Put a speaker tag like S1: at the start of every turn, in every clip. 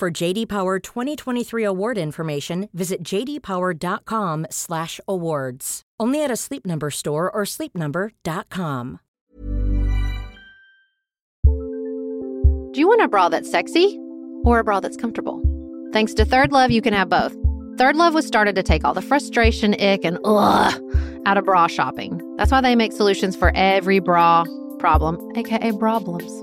S1: For JD Power 2023 award information, visit jdpower.com/awards. Only at a Sleep Number store or sleepnumber.com.
S2: Do you want a bra that's sexy or a bra that's comfortable? Thanks to ThirdLove, you can have both. ThirdLove was started to take all the frustration, ick, and ugh out of bra shopping. That's why they make solutions for every bra problem, aka problems.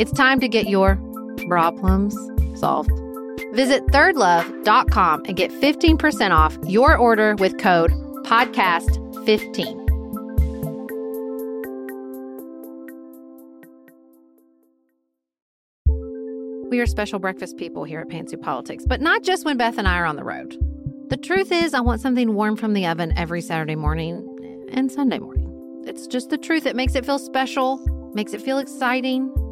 S2: It's time to get your problems solved. Visit thirdlove.com and get 15% off your order with code podcast15. We are special breakfast people here at Pantsuit Politics, but not just when Beth and I are on the road. The truth is, I want something warm from the oven every Saturday morning and Sunday morning. It's just the truth. It makes it feel special, makes it feel exciting.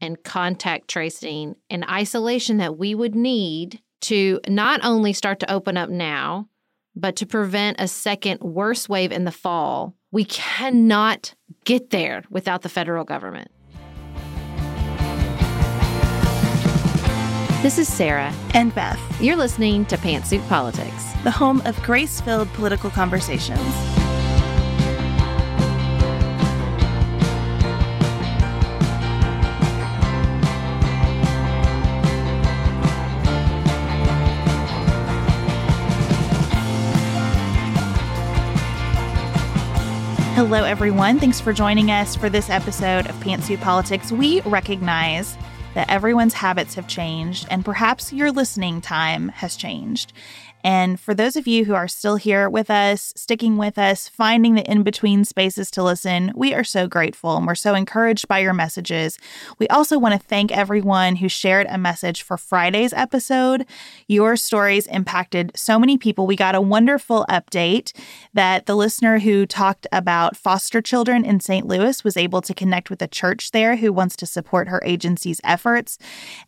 S2: and contact tracing and isolation that we would need to not only start to open up now, but to prevent a second worse wave in the fall, we cannot get there without the federal government. This is Sarah.
S3: And Beth.
S2: You're listening to Pantsuit Politics,
S3: the home of grace filled political conversations. Hello, everyone. Thanks for joining us for this episode of Pantsuit Politics. We recognize that everyone's habits have changed and perhaps your listening time has changed. And for those of you who are still here with us, sticking with us, finding the in between spaces to listen, we are so grateful and we're so encouraged by your messages. We also want to thank everyone who shared a message for Friday's episode. Your stories impacted so many people. We got a wonderful update that the listener who talked about foster children in St. Louis was able to connect with a church there who wants to support her agency's efforts.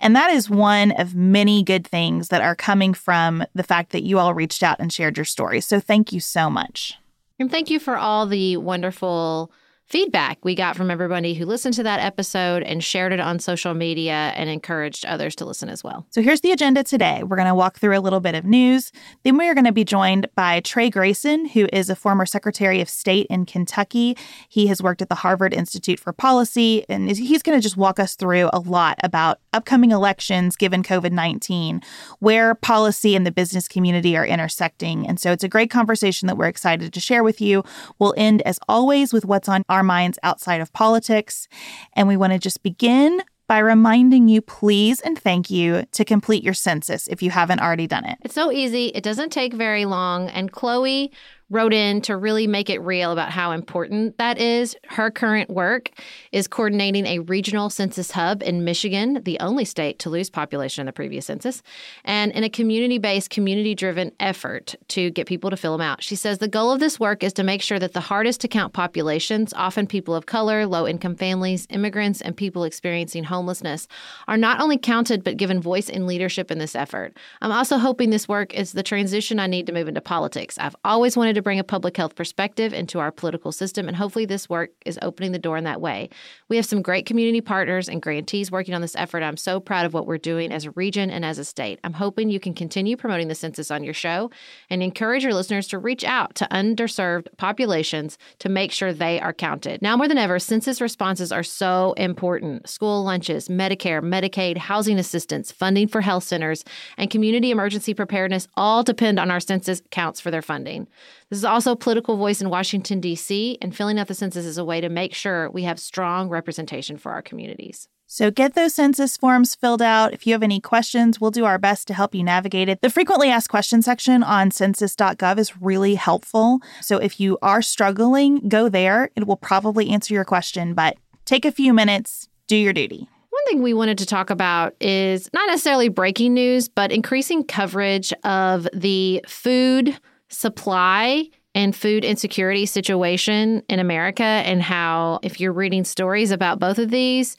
S3: And that is one of many good things that are coming from the fact that that you all reached out and shared your story. So thank you so much.
S2: And thank you for all the wonderful feedback we got from everybody who listened to that episode and shared it on social media and encouraged others to listen as well.
S3: So here's the agenda today. We're going to walk through a little bit of news. Then we are going to be joined by Trey Grayson, who is a former Secretary of State in Kentucky. He has worked at the Harvard Institute for Policy, and he's going to just walk us through a lot about upcoming elections given COVID 19, where policy and the business community are intersecting. And so it's a great conversation that we're excited to share with you. We'll end, as always, with what's on our our minds outside of politics. And we want to just begin by reminding you, please and thank you, to complete your census if you haven't already done it.
S2: It's so easy. It doesn't take very long. And Chloe wrote in to really make it real about how important that is. Her current work is coordinating a regional census hub in Michigan, the only state to lose population in the previous census, and in a community based, community driven effort to get people to fill them out. She says the goal of this work is to make sure that the hardest to count populations, often people of color, low income families, immigrants, and people experiencing homelessness, are not only counted but given voice and leadership in this effort. I'm also hoping this work is the transition I need to move into politics. I've always wanted to to bring a public health perspective into our political system, and hopefully, this work is opening the door in that way. We have some great community partners and grantees working on this effort. I'm so proud of what we're doing as a region and as a state. I'm hoping you can continue promoting the census on your show and encourage your listeners to reach out to underserved populations to make sure they are counted. Now more than ever, census responses are so important. School lunches, Medicare, Medicaid, housing assistance, funding for health centers, and community emergency preparedness all depend on our census counts for their funding. This is also a political voice in Washington, D.C., and filling out the census is a way to make sure we have strong representation for our communities.
S3: So get those census forms filled out. If you have any questions, we'll do our best to help you navigate it. The frequently asked questions section on census.gov is really helpful. So if you are struggling, go there. It will probably answer your question, but take a few minutes, do your duty.
S2: One thing we wanted to talk about is not necessarily breaking news, but increasing coverage of the food supply and food insecurity situation in America, and how if you're reading stories about both of these,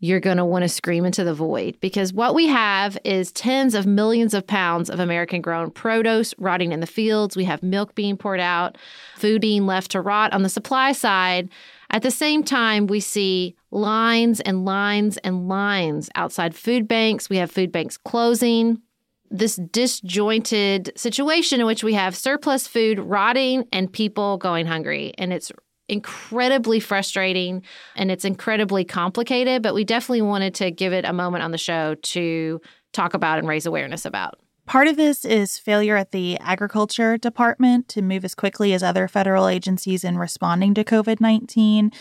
S2: you're going to want to scream into the void because what we have is tens of millions of pounds of American grown produce rotting in the fields. We have milk being poured out, food being left to rot on the supply side. At the same time, we see lines and lines and lines outside food banks. We have food banks closing this disjointed situation in which we have surplus food rotting and people going hungry. And it's incredibly frustrating and it's incredibly complicated, but we definitely wanted to give it a moment on the show to talk about and raise awareness about.
S3: Part of this is failure at the agriculture department to move as quickly as other federal agencies in responding to COVID 19.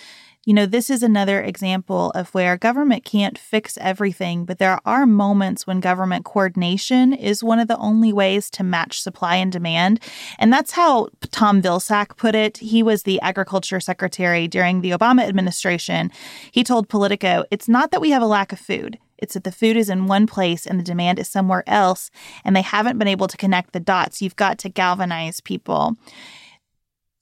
S3: You know, this is another example of where government can't fix everything, but there are moments when government coordination is one of the only ways to match supply and demand. And that's how Tom Vilsack put it. He was the agriculture secretary during the Obama administration. He told Politico, it's not that we have a lack of food. It's that the food is in one place and the demand is somewhere else, and they haven't been able to connect the dots. You've got to galvanize people.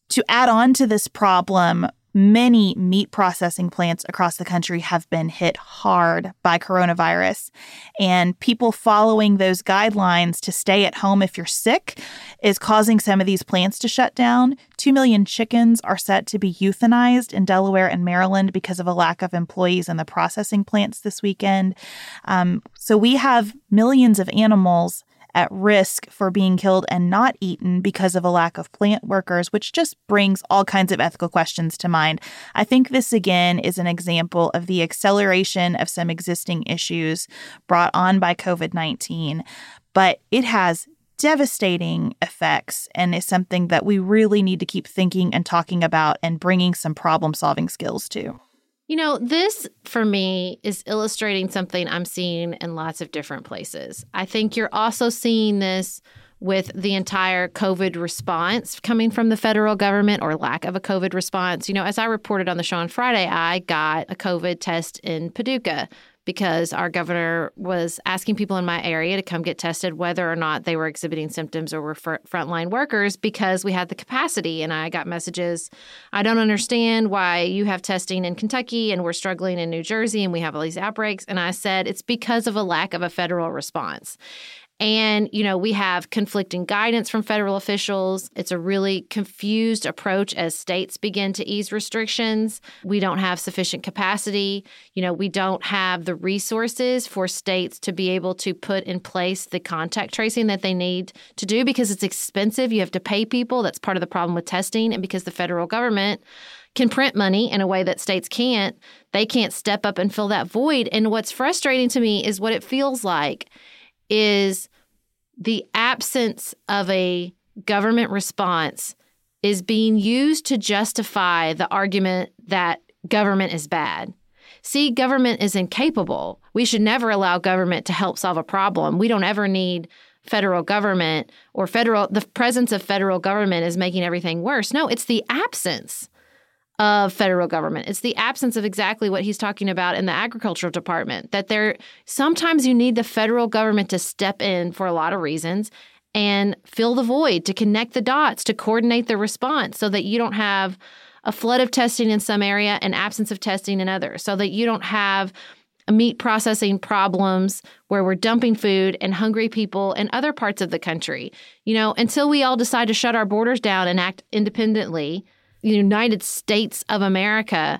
S3: To add on to this problem, Many meat processing plants across the country have been hit hard by coronavirus. And people following those guidelines to stay at home if you're sick is causing some of these plants to shut down. Two million chickens are set to be euthanized in Delaware and Maryland because of a lack of employees in the processing plants this weekend. Um, so we have millions of animals at risk for being killed and not eaten because of a lack of plant workers, which just brings all kinds of ethical questions to mind. I think this again is an example of the acceleration of some existing issues brought on by COVID 19, but it has devastating effects and is something that we really need to keep thinking and talking about and bringing some problem solving skills to.
S2: You know, this for me is illustrating something I'm seeing in lots of different places. I think you're also seeing this with the entire COVID response coming from the federal government or lack of a COVID response. You know, as I reported on the show on Friday, I got a COVID test in Paducah because our governor was asking people in my area to come get tested whether or not they were exhibiting symptoms or were fr- frontline workers because we had the capacity. And I got messages I don't understand why you have testing in Kentucky and we're struggling in New Jersey and we have all these outbreaks. And I said it's because of a lack of a federal response. And, you know, we have conflicting guidance from federal officials. It's a really confused approach as states begin to ease restrictions. We don't have sufficient capacity. You know, we don't have the resources for states to be able to put in place the contact tracing that they need to do because it's expensive. You have to pay people. That's part of the problem with testing. And because the federal government, can print money in a way that states can't, they can't step up and fill that void. And what's frustrating to me is what it feels like is the absence of a government response is being used to justify the argument that government is bad. See, government is incapable. we should never allow government to help solve a problem. We don't ever need federal government or federal the presence of federal government is making everything worse. No, it's the absence of federal government. It's the absence of exactly what he's talking about in the agricultural department. That there sometimes you need the federal government to step in for a lot of reasons and fill the void, to connect the dots, to coordinate the response so that you don't have a flood of testing in some area and absence of testing in others, so that you don't have meat processing problems where we're dumping food and hungry people in other parts of the country. You know, until we all decide to shut our borders down and act independently, United States of America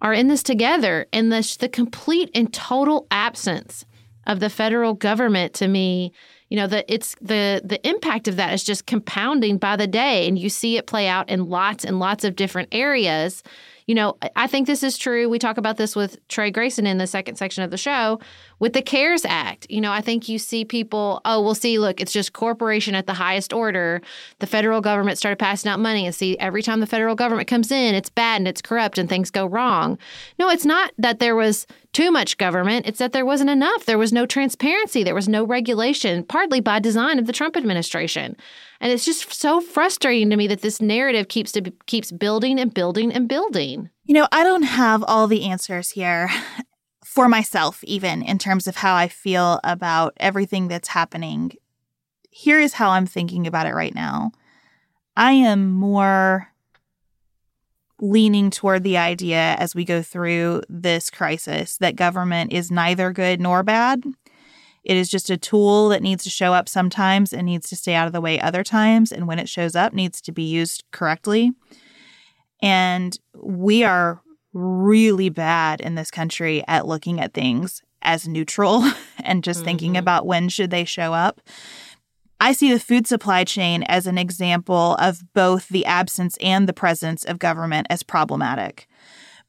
S2: are in this together. And the, the complete and total absence of the federal government to me you know the it's the the impact of that is just compounding by the day and you see it play out in lots and lots of different areas you know, I think this is true. We talk about this with Trey Grayson in the second section of the show with the CARES Act. You know, I think you see people, oh, we'll see, look, it's just corporation at the highest order. The federal government started passing out money and see every time the federal government comes in, it's bad and it's corrupt and things go wrong. No, it's not that there was too much government, it's that there wasn't enough. There was no transparency, there was no regulation, partly by design of the Trump administration. And it's just so frustrating to me that this narrative keeps to keeps building and building and building.
S3: You know, I don't have all the answers here for myself even in terms of how I feel about everything that's happening. Here is how I'm thinking about it right now. I am more leaning toward the idea as we go through this crisis that government is neither good nor bad. It is just a tool that needs to show up sometimes and needs to stay out of the way other times. And when it shows up, needs to be used correctly. And we are really bad in this country at looking at things as neutral and just mm-hmm. thinking about when should they show up. I see the food supply chain as an example of both the absence and the presence of government as problematic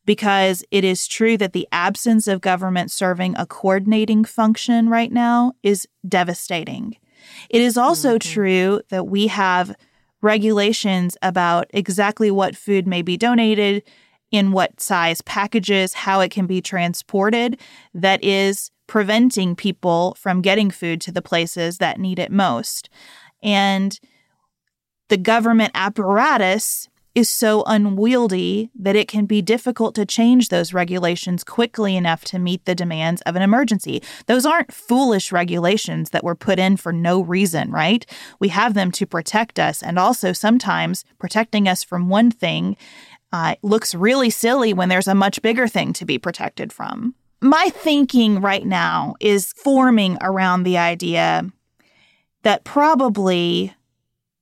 S3: because it is true that the absence of government serving a coordinating function right now is devastating. It is also mm-hmm. true that we have regulations about exactly what food may be donated, in what size packages, how it can be transported, that is preventing people from getting food to the places that need it most. And the government apparatus is so unwieldy that it can be difficult to change those regulations quickly enough to meet the demands of an emergency. Those aren't foolish regulations that were put in for no reason, right? We have them to protect us, and also sometimes protecting us from one thing uh, looks really silly when there's a much bigger thing to be protected from. My thinking right now is forming around the idea that probably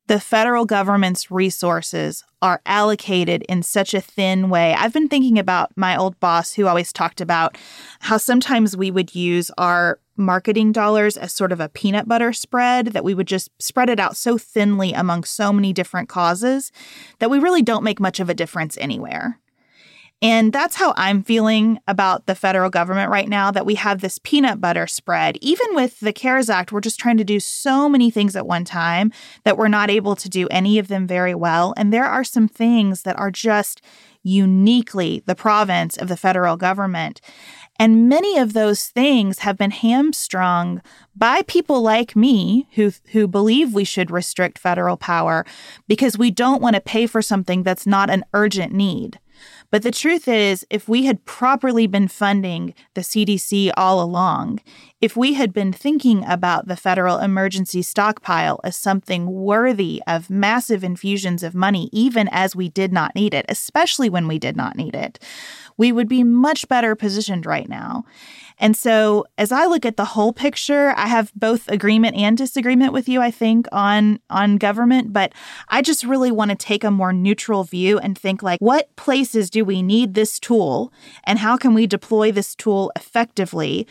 S3: the federal government's resources are allocated in such a thin way. I've been thinking about my old boss who always talked about how sometimes we would use our marketing dollars as sort of a peanut butter spread, that we would just spread it out so thinly among so many different causes that we really don't make much of a difference anywhere. And that's how I'm feeling about the federal government right now that we have this peanut butter spread. Even with the CARES Act, we're just trying to do so many things at one time that we're not able to do any of them very well. And there are some things that are just uniquely the province of the federal government. And many of those things have been hamstrung by people like me who, who believe we should restrict federal power because we don't want to pay for something that's not an urgent need. But the truth is, if we had properly been funding the CDC all along, if we had been thinking about the federal emergency stockpile as something worthy of massive infusions of money, even as we did not need it, especially when we did not need it, we would be much better positioned right now. And so, as I look at the whole picture, I have both agreement and disagreement with you, I think, on, on government. But I just really want to take a more neutral view and think like, what places do we need this tool? And how can we deploy this tool effectively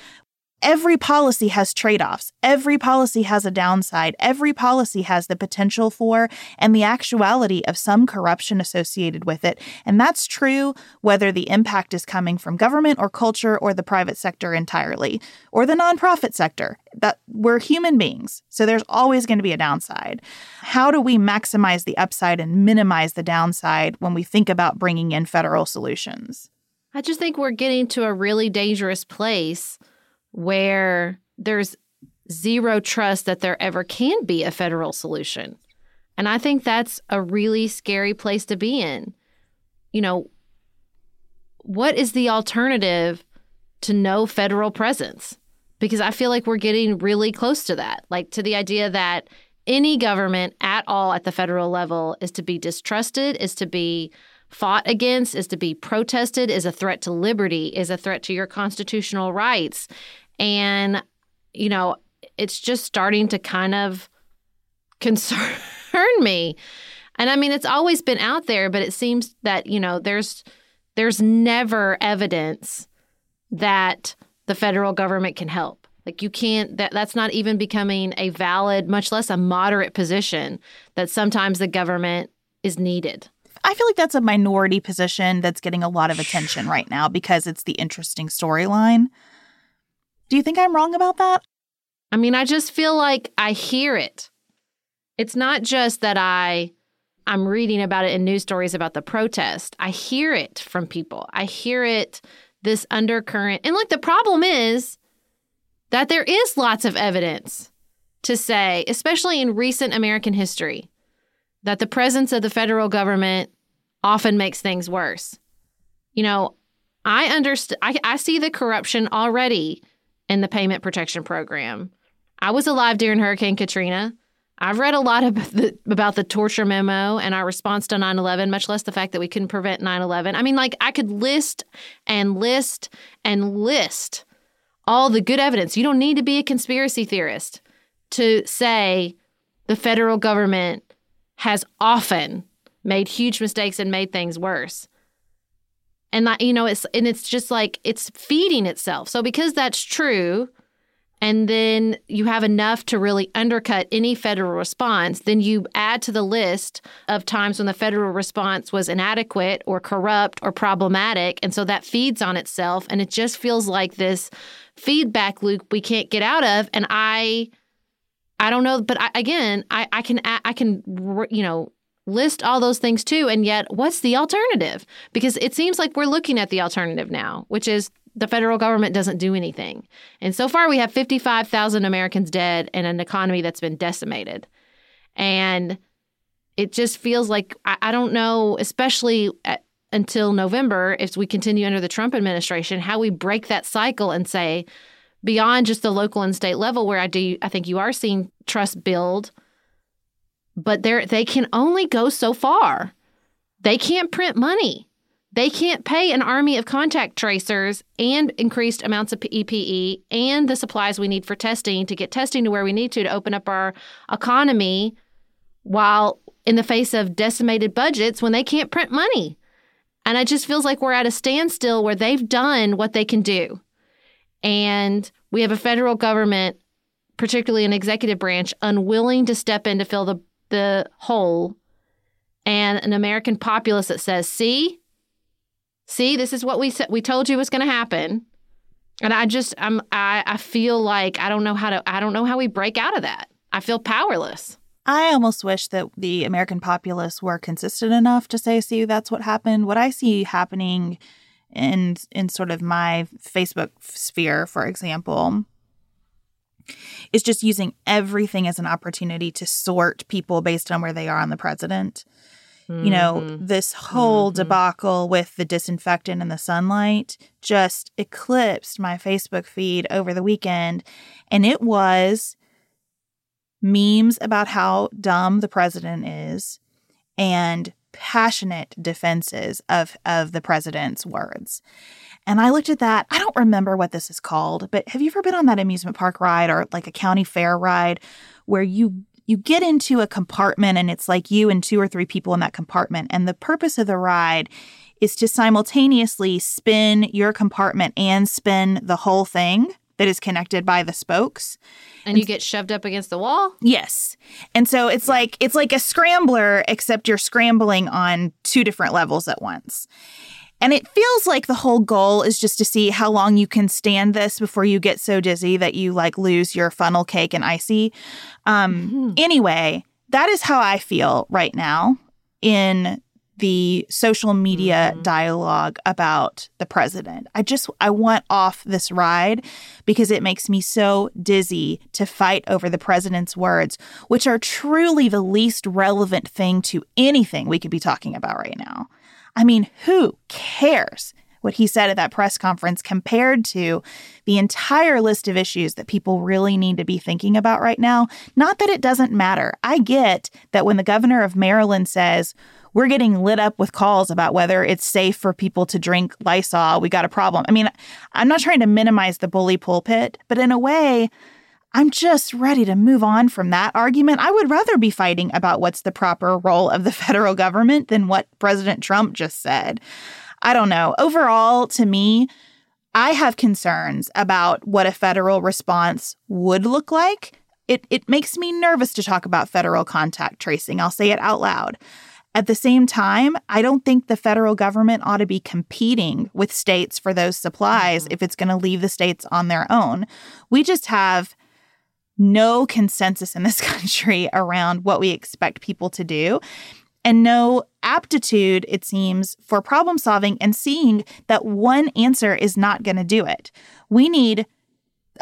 S3: Every policy has trade offs. Every policy has a downside. Every policy has the potential for and the actuality of some corruption associated with it. And that's true whether the impact is coming from government or culture or the private sector entirely or the nonprofit sector. That we're human beings. So there's always going to be a downside. How do we maximize the upside and minimize the downside when we think about bringing in federal solutions?
S2: I just think we're getting to a really dangerous place where there's zero trust that there ever can be a federal solution. And I think that's a really scary place to be in. You know, what is the alternative to no federal presence? Because I feel like we're getting really close to that, like to the idea that any government at all at the federal level is to be distrusted, is to be fought against, is to be protested, is a threat to liberty, is a threat to your constitutional rights. And, you know, it's just starting to kind of concern me. And I mean, it's always been out there, but it seems that, you know, there's there's never evidence that the federal government can help. Like you can't that that's not even becoming a valid, much less a moderate position that sometimes the government is needed.
S3: I feel like that's a minority position that's getting a lot of attention right now because it's the interesting storyline. Do you think I'm wrong about that?
S2: I mean, I just feel like I hear it. It's not just that I I'm reading about it in news stories about the protest. I hear it from people. I hear it this undercurrent. And look, the problem is that there is lots of evidence to say, especially in recent American history, that the presence of the federal government often makes things worse. You know, I understand I, I see the corruption already in the payment protection program. I was alive during Hurricane Katrina. I've read a lot about the, about the torture memo and our response to 9 11, much less the fact that we couldn't prevent 9 11. I mean, like, I could list and list and list all the good evidence. You don't need to be a conspiracy theorist to say the federal government has often made huge mistakes and made things worse. And that, you know, it's and it's just like it's feeding itself. So because that's true, and then you have enough to really undercut any federal response, then you add to the list of times when the federal response was inadequate or corrupt or problematic. And so that feeds on itself. And it just feels like this feedback loop we can't get out of. And I, I don't know, but I, again, I, I can, I can, you know, list all those things too. And yet, what's the alternative? Because it seems like we're looking at the alternative now, which is the federal government doesn't do anything. And so far, we have 55,000 Americans dead and an economy that's been decimated. And it just feels like, I, I don't know, especially at, until November, if we continue under the Trump administration, how we break that cycle and say, beyond just the local and state level, where I do, I think you are seeing trust build, but they they can only go so far. They can't print money. They can't pay an army of contact tracers and increased amounts of PPE and the supplies we need for testing to get testing to where we need to to open up our economy while in the face of decimated budgets when they can't print money. And it just feels like we're at a standstill where they've done what they can do. And we have a federal government, particularly an executive branch, unwilling to step in to fill the, the hole, and an American populace that says, see, see, this is what we said we told you was going to happen. And I just I'm I I feel like I don't know how to I don't know how we break out of that. I feel powerless.
S3: I almost wish that the American populace were consistent enough to say, see, that's what happened. What I see happening in in sort of my Facebook sphere, for example, is just using everything as an opportunity to sort people based on where they are on the president. Mm-hmm. You know, mm-hmm. this whole mm-hmm. debacle with the disinfectant and the sunlight just eclipsed my Facebook feed over the weekend. And it was memes about how dumb the president is and passionate defenses of of the president's words. And I looked at that. I don't remember what this is called, but have you ever been on that amusement park ride or like a county fair ride where you you get into a compartment and it's like you and two or three people in that compartment. And the purpose of the ride is to simultaneously spin your compartment and spin the whole thing that is connected by the spokes.
S2: And, and you get shoved up against the wall?
S3: Yes. And so it's like it's like a scrambler except you're scrambling on two different levels at once. And it feels like the whole goal is just to see how long you can stand this before you get so dizzy that you like lose your funnel cake and icy. Um, mm-hmm. Anyway, that is how I feel right now in the social media mm-hmm. dialogue about the president. I just I want off this ride because it makes me so dizzy to fight over the president's words, which are truly the least relevant thing to anything we could be talking about right now. I mean, who cares? what he said at that press conference compared to the entire list of issues that people really need to be thinking about right now. Not that it doesn't matter. I get that when the governor of Maryland says, we're getting lit up with calls about whether it's safe for people to drink Lysol. We got a problem. I mean, I'm not trying to minimize the bully pulpit, but in a way, I'm just ready to move on from that argument. I would rather be fighting about what's the proper role of the federal government than what President Trump just said. I don't know. Overall, to me, I have concerns about what a federal response would look like. It, it makes me nervous to talk about federal contact tracing. I'll say it out loud. At the same time, I don't think the federal government ought to be competing with states for those supplies mm-hmm. if it's going to leave the states on their own. We just have no consensus in this country around what we expect people to do and no aptitude, it seems, for problem solving and seeing that one answer is not going to do it. We need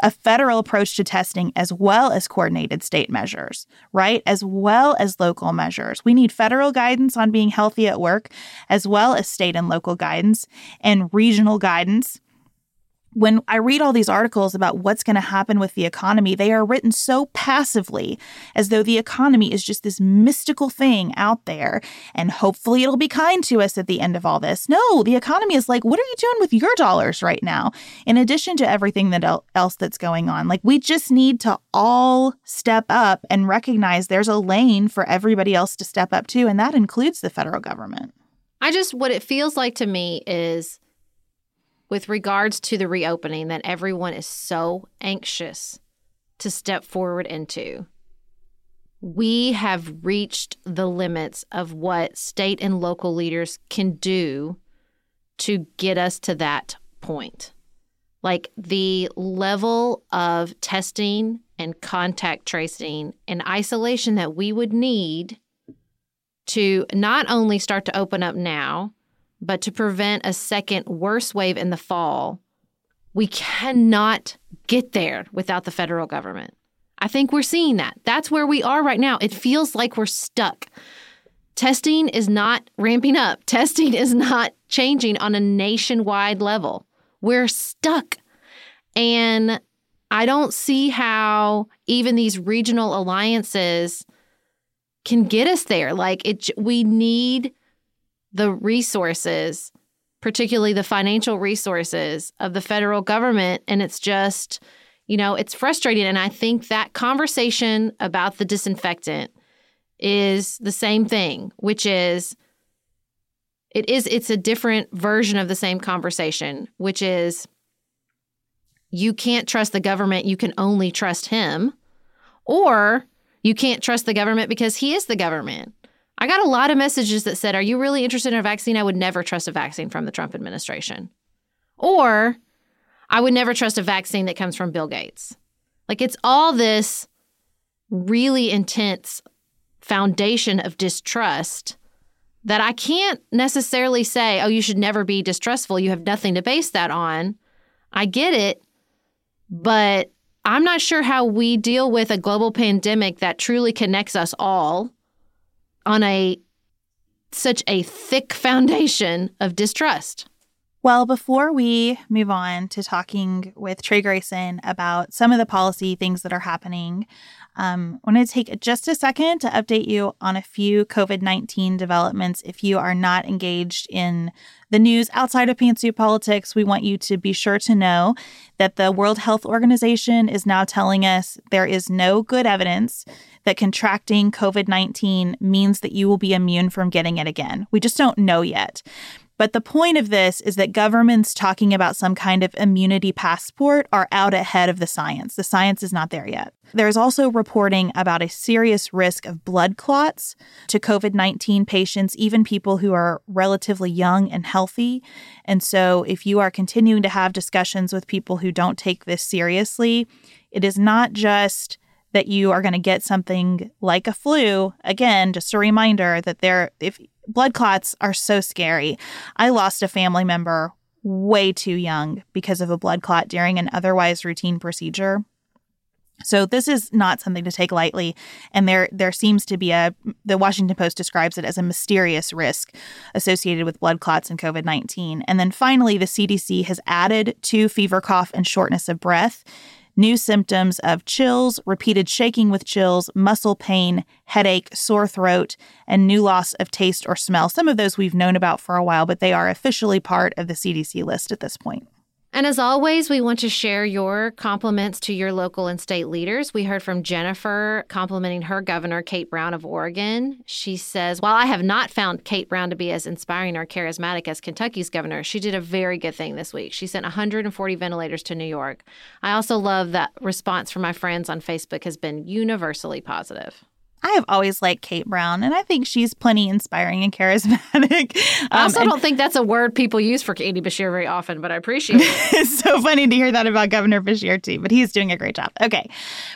S3: a federal approach to testing as well as coordinated state measures, right? As well as local measures. We need federal guidance on being healthy at work, as well as state and local guidance and regional guidance when I read all these articles about what's going to happen with the economy, they are written so passively as though the economy is just this mystical thing out there and hopefully it'll be kind to us at the end of all this. No, the economy is like, what are you doing with your dollars right now? In addition to everything that else that's going on, like we just need to all step up and recognize there's a lane for everybody else to step up to, and that includes the federal government.
S2: I just, what it feels like to me is with regards to the reopening that everyone is so anxious to step forward into. We have reached the limits of what state and local leaders can do to get us to that point. Like the level of testing and contact tracing and isolation that we would need to not only start to open up now, but to prevent a second worse wave in the fall, we cannot get there without the federal government. I think we're seeing that. That's where we are right now. It feels like we're stuck. Testing is not ramping up, testing is not changing on a nationwide level. We're stuck. And I don't see how even these regional alliances can get us there. Like it we need the resources, particularly the financial resources of the federal government. And it's just, you know, it's frustrating. And I think that conversation about the disinfectant is the same thing, which is it is it's a different version of the same conversation, which is you can't trust the government, you can only trust him. Or you can't trust the government because he is the government. I got a lot of messages that said, Are you really interested in a vaccine? I would never trust a vaccine from the Trump administration. Or I would never trust a vaccine that comes from Bill Gates. Like it's all this really intense foundation of distrust that I can't necessarily say, oh, you should never be distrustful. You have nothing to base that on. I get it, but I'm not sure how we deal with a global pandemic that truly connects us all on a such a thick foundation of distrust.
S3: Well, before we move on to talking with Trey Grayson about some of the policy things that are happening, um, I want to take just a second to update you on a few COVID 19 developments. If you are not engaged in the news outside of pantsuit politics, we want you to be sure to know that the World Health Organization is now telling us there is no good evidence that contracting COVID 19 means that you will be immune from getting it again. We just don't know yet. But the point of this is that governments talking about some kind of immunity passport are out ahead of the science. The science is not there yet. There's also reporting about a serious risk of blood clots to COVID 19 patients, even people who are relatively young and healthy. And so, if you are continuing to have discussions with people who don't take this seriously, it is not just that you are going to get something like a flu. Again, just a reminder that there, if blood clots are so scary. I lost a family member way too young because of a blood clot during an otherwise routine procedure. So this is not something to take lightly and there there seems to be a the Washington Post describes it as a mysterious risk associated with blood clots and COVID-19. And then finally the CDC has added to fever cough and shortness of breath new symptoms of chills, repeated shaking with chills, muscle pain, headache, sore throat, and new loss of taste or smell. Some of those we've known about for a while, but they are officially part of the CDC list at this point.
S2: And as always, we want to share your compliments to your local and state leaders. We heard from Jennifer complimenting her governor, Kate Brown of Oregon. She says, While I have not found Kate Brown to be as inspiring or charismatic as Kentucky's governor, she did a very good thing this week. She sent 140 ventilators to New York. I also love that response from my friends on Facebook has been universally positive.
S3: I have always liked Kate Brown, and I think she's plenty inspiring and charismatic.
S2: Um, I also don't think that's a word people use for Katie Beshear very often, but I appreciate it.
S3: it's so funny to hear that about Governor Beshear, too, but he's doing a great job. Okay.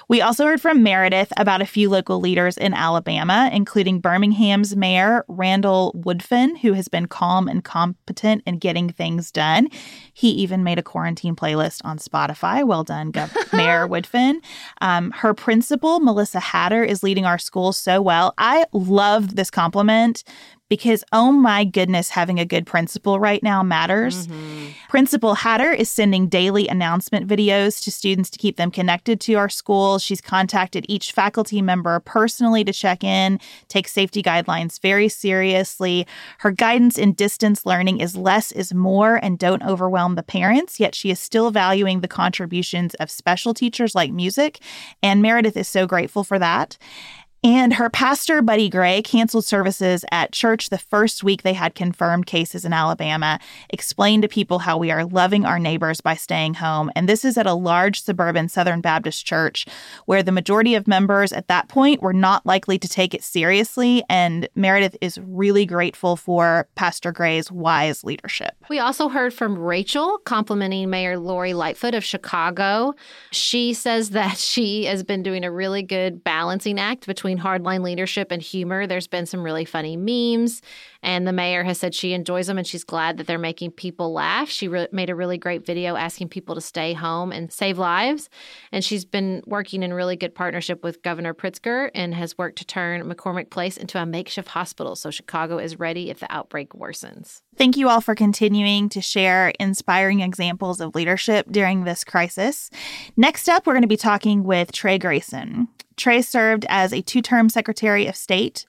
S3: We also heard from Meredith about a few local leaders in Alabama, including Birmingham's Mayor Randall Woodfin, who has been calm and competent in getting things done. He even made a quarantine playlist on Spotify. Well done, Gov- Mayor Woodfin. Um, her principal, Melissa Hatter, is leading our school school so well. I love this compliment because oh my goodness, having a good principal right now matters. Mm-hmm. Principal Hatter is sending daily announcement videos to students to keep them connected to our school. She's contacted each faculty member personally to check in, take safety guidelines very seriously. Her guidance in distance learning is less is more and don't overwhelm the parents, yet she is still valuing the contributions of special teachers like music. And Meredith is so grateful for that. And her pastor, Buddy Gray, canceled services at church the first week they had confirmed cases in Alabama, explained to people how we are loving our neighbors by staying home. And this is at a large suburban Southern Baptist church where the majority of members at that point were not likely to take it seriously. And Meredith is really grateful for Pastor Gray's wise leadership.
S2: We also heard from Rachel complimenting Mayor Lori Lightfoot of Chicago. She says that she has been doing a really good balancing act between between hardline leadership and humor. There's been some really funny memes, and the mayor has said she enjoys them and she's glad that they're making people laugh. She re- made a really great video asking people to stay home and save lives. And she's been working in really good partnership with Governor Pritzker and has worked to turn McCormick Place into a makeshift hospital so Chicago is ready if the outbreak worsens.
S3: Thank you all for continuing to share inspiring examples of leadership during this crisis. Next up, we're going to be talking with Trey Grayson. Trey served as a two term Secretary of State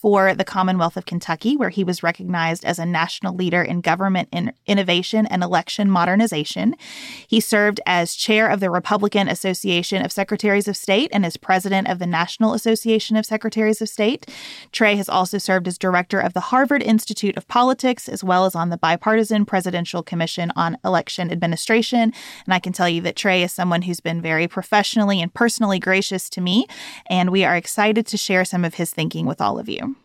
S3: for the Commonwealth of Kentucky, where he was recognized as a national leader in government in innovation and election modernization. He served as chair of the Republican Association of Secretaries of State and as president of the National Association of Secretaries of State. Trey has also served as director of the Harvard Institute of Politics, as well as on the Bipartisan Presidential Commission on Election Administration. And I can tell you that Trey is someone who's been very professionally and personally gracious to me, and we are excited to share some of his thinking with all of you.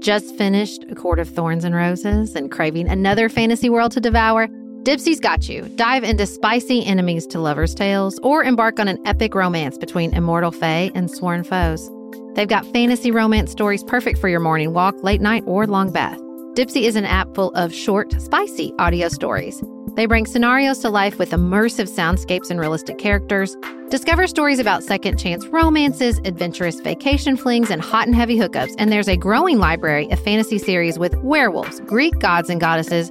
S2: Just finished A Court of Thorns and Roses and craving another fantasy world to devour? Dipsea's got you. Dive into spicy enemies to lovers' tales or embark on an epic romance between immortal fae and sworn foes. They've got fantasy romance stories perfect for your morning walk, late night, or long bath. Dipsea is an app full of short, spicy audio stories. They bring scenarios to life with immersive soundscapes and realistic characters. Discover stories about second chance romances, adventurous vacation flings, and hot and heavy hookups. And there's a growing library of fantasy series with werewolves, Greek gods and goddesses,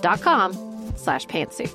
S2: dot com slash pantsuit.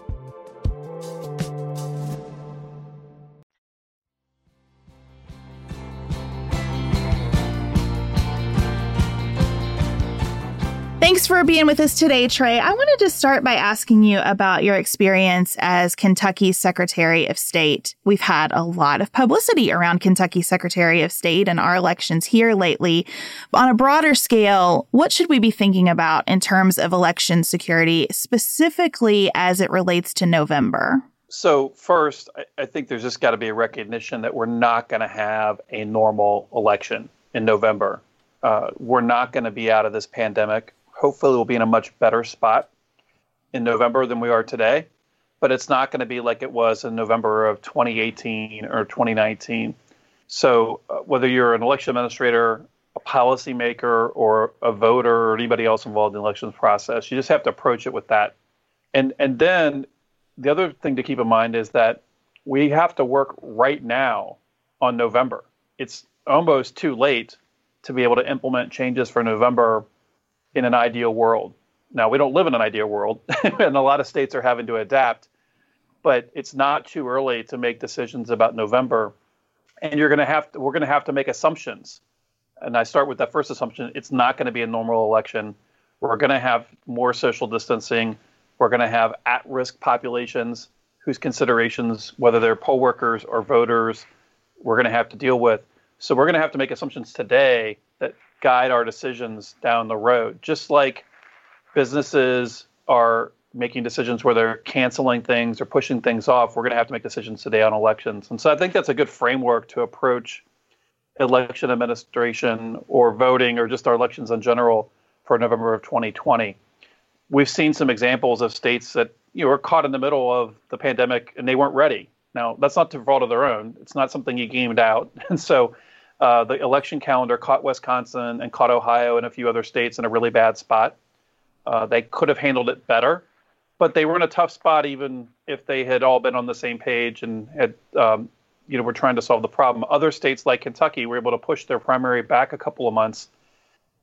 S3: Thanks for being with us today, Trey. I wanted to start by asking you about your experience as Kentucky's Secretary of State. We've had a lot of publicity around Kentucky Secretary of State and our elections here lately. On a broader scale, what should we be thinking about in terms of election security, specifically as it relates to November?
S4: So, first, I, I think there's just got to be a recognition that we're not going to have a normal election in November. Uh, we're not going to be out of this pandemic hopefully we'll be in a much better spot in November than we are today. But it's not going to be like it was in November of 2018 or 2019. So uh, whether you're an election administrator, a policymaker, or a voter, or anybody else involved in the elections process, you just have to approach it with that. And and then the other thing to keep in mind is that we have to work right now on November. It's almost too late to be able to implement changes for November in an ideal world. Now, we don't live in an ideal world, and a lot of states are having to adapt, but it's not too early to make decisions about November. And you're going to have to, we're going to have to make assumptions. And I start with that first assumption it's not going to be a normal election. We're going to have more social distancing. We're going to have at risk populations whose considerations, whether they're poll workers or voters, we're going to have to deal with. So we're going to have to make assumptions today guide our decisions down the road. Just like businesses are making decisions where they're canceling things or pushing things off, we're going to have to make decisions today on elections. And so I think that's a good framework to approach election administration or voting or just our elections in general for November of 2020. We've seen some examples of states that you know were caught in the middle of the pandemic and they weren't ready. Now that's not to fault of their own. It's not something you gamed out, and so uh, the election calendar caught Wisconsin and caught Ohio and a few other states in a really bad spot. Uh, they could have handled it better, but they were in a tough spot even if they had all been on the same page and had, um, you know, were trying to solve the problem. Other states like Kentucky were able to push their primary back a couple of months,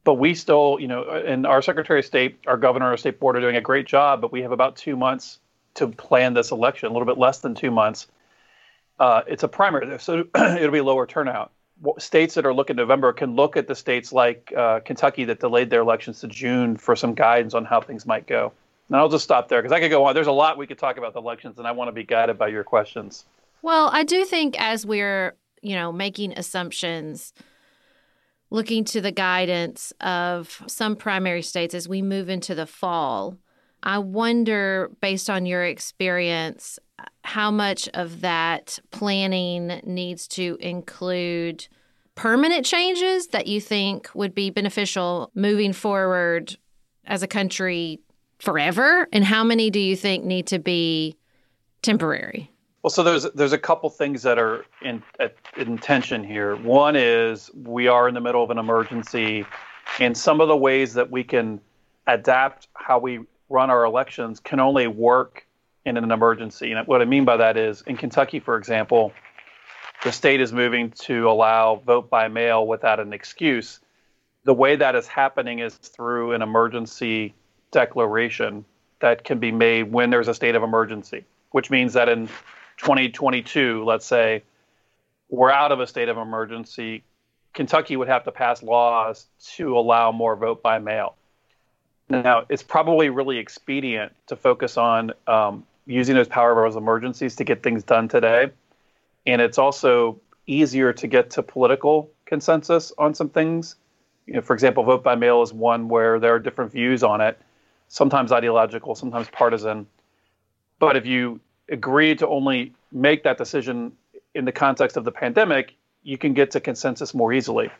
S4: but we still, you know, and our Secretary of State, our Governor, our State Board are doing a great job, but we have about two months to plan this election, a little bit less than two months. Uh, it's a primary, so it'll be lower turnout states that are looking November can look at the states like uh, Kentucky that delayed their elections to June for some guidance on how things might go. And I'll just stop there because I could go on. There's a lot we could talk about the elections, and I want to be guided by your questions.
S2: Well, I do think as we're you know making assumptions, looking to the guidance of some primary states as we move into the fall. I wonder, based on your experience, how much of that planning needs to include permanent changes that you think would be beneficial moving forward as a country forever? And how many do you think need to be temporary?
S4: Well, so there's there's a couple things that are in in tension here. One is we are in the middle of an emergency, and some of the ways that we can adapt how we run our elections can only work in an emergency. And what I mean by that is, in Kentucky, for example, the state is moving to allow vote by mail without an excuse. The way that is happening is through an emergency declaration that can be made when there's a state of emergency, which means that in 2022, let's say, we're out of a state of emergency, Kentucky would have to pass laws to allow more vote by mail. Now, it's probably really expedient to focus on um, using those power of those emergencies to get things done today. And it's also easier to get to political consensus on some things. You know, for example, vote by mail is one where there are different views on it, sometimes ideological, sometimes partisan. But if you agree to only make that decision in the context of the pandemic, you can get to consensus more easily.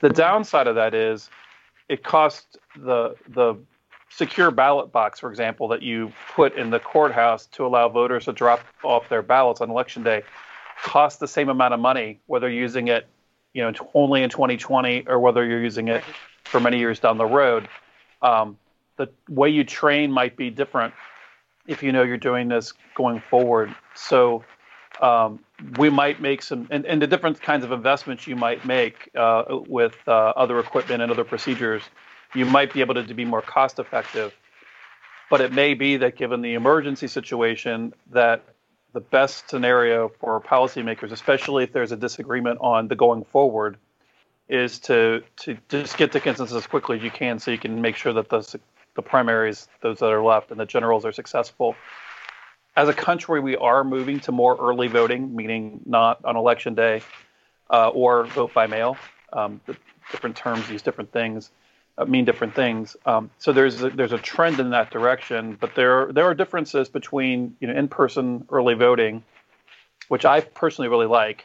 S4: The downside of that is it costs the the secure ballot box, for example, that you put in the courthouse to allow voters to drop off their ballots on election day costs the same amount of money whether you're using it, you know, only in 2020 or whether you're using it for many years down the road. Um, the way you train might be different if you know you're doing this going forward. So um, we might make some, and, and, the different kinds of investments you might make uh, with uh, other equipment and other procedures, you might be able to, to be more cost effective. But it may be that given the emergency situation, that the best scenario for policymakers, especially if there's a disagreement on the going forward, is to to just get to consensus as quickly as you can, so you can make sure that the the primaries, those that are left, and the generals are successful. As a country, we are moving to more early voting, meaning not on election day uh, or vote by mail. Um, the different terms use different things, mean different things. Um, so there's a, there's a trend in that direction, but there there are differences between you know in-person early voting, which I personally really like,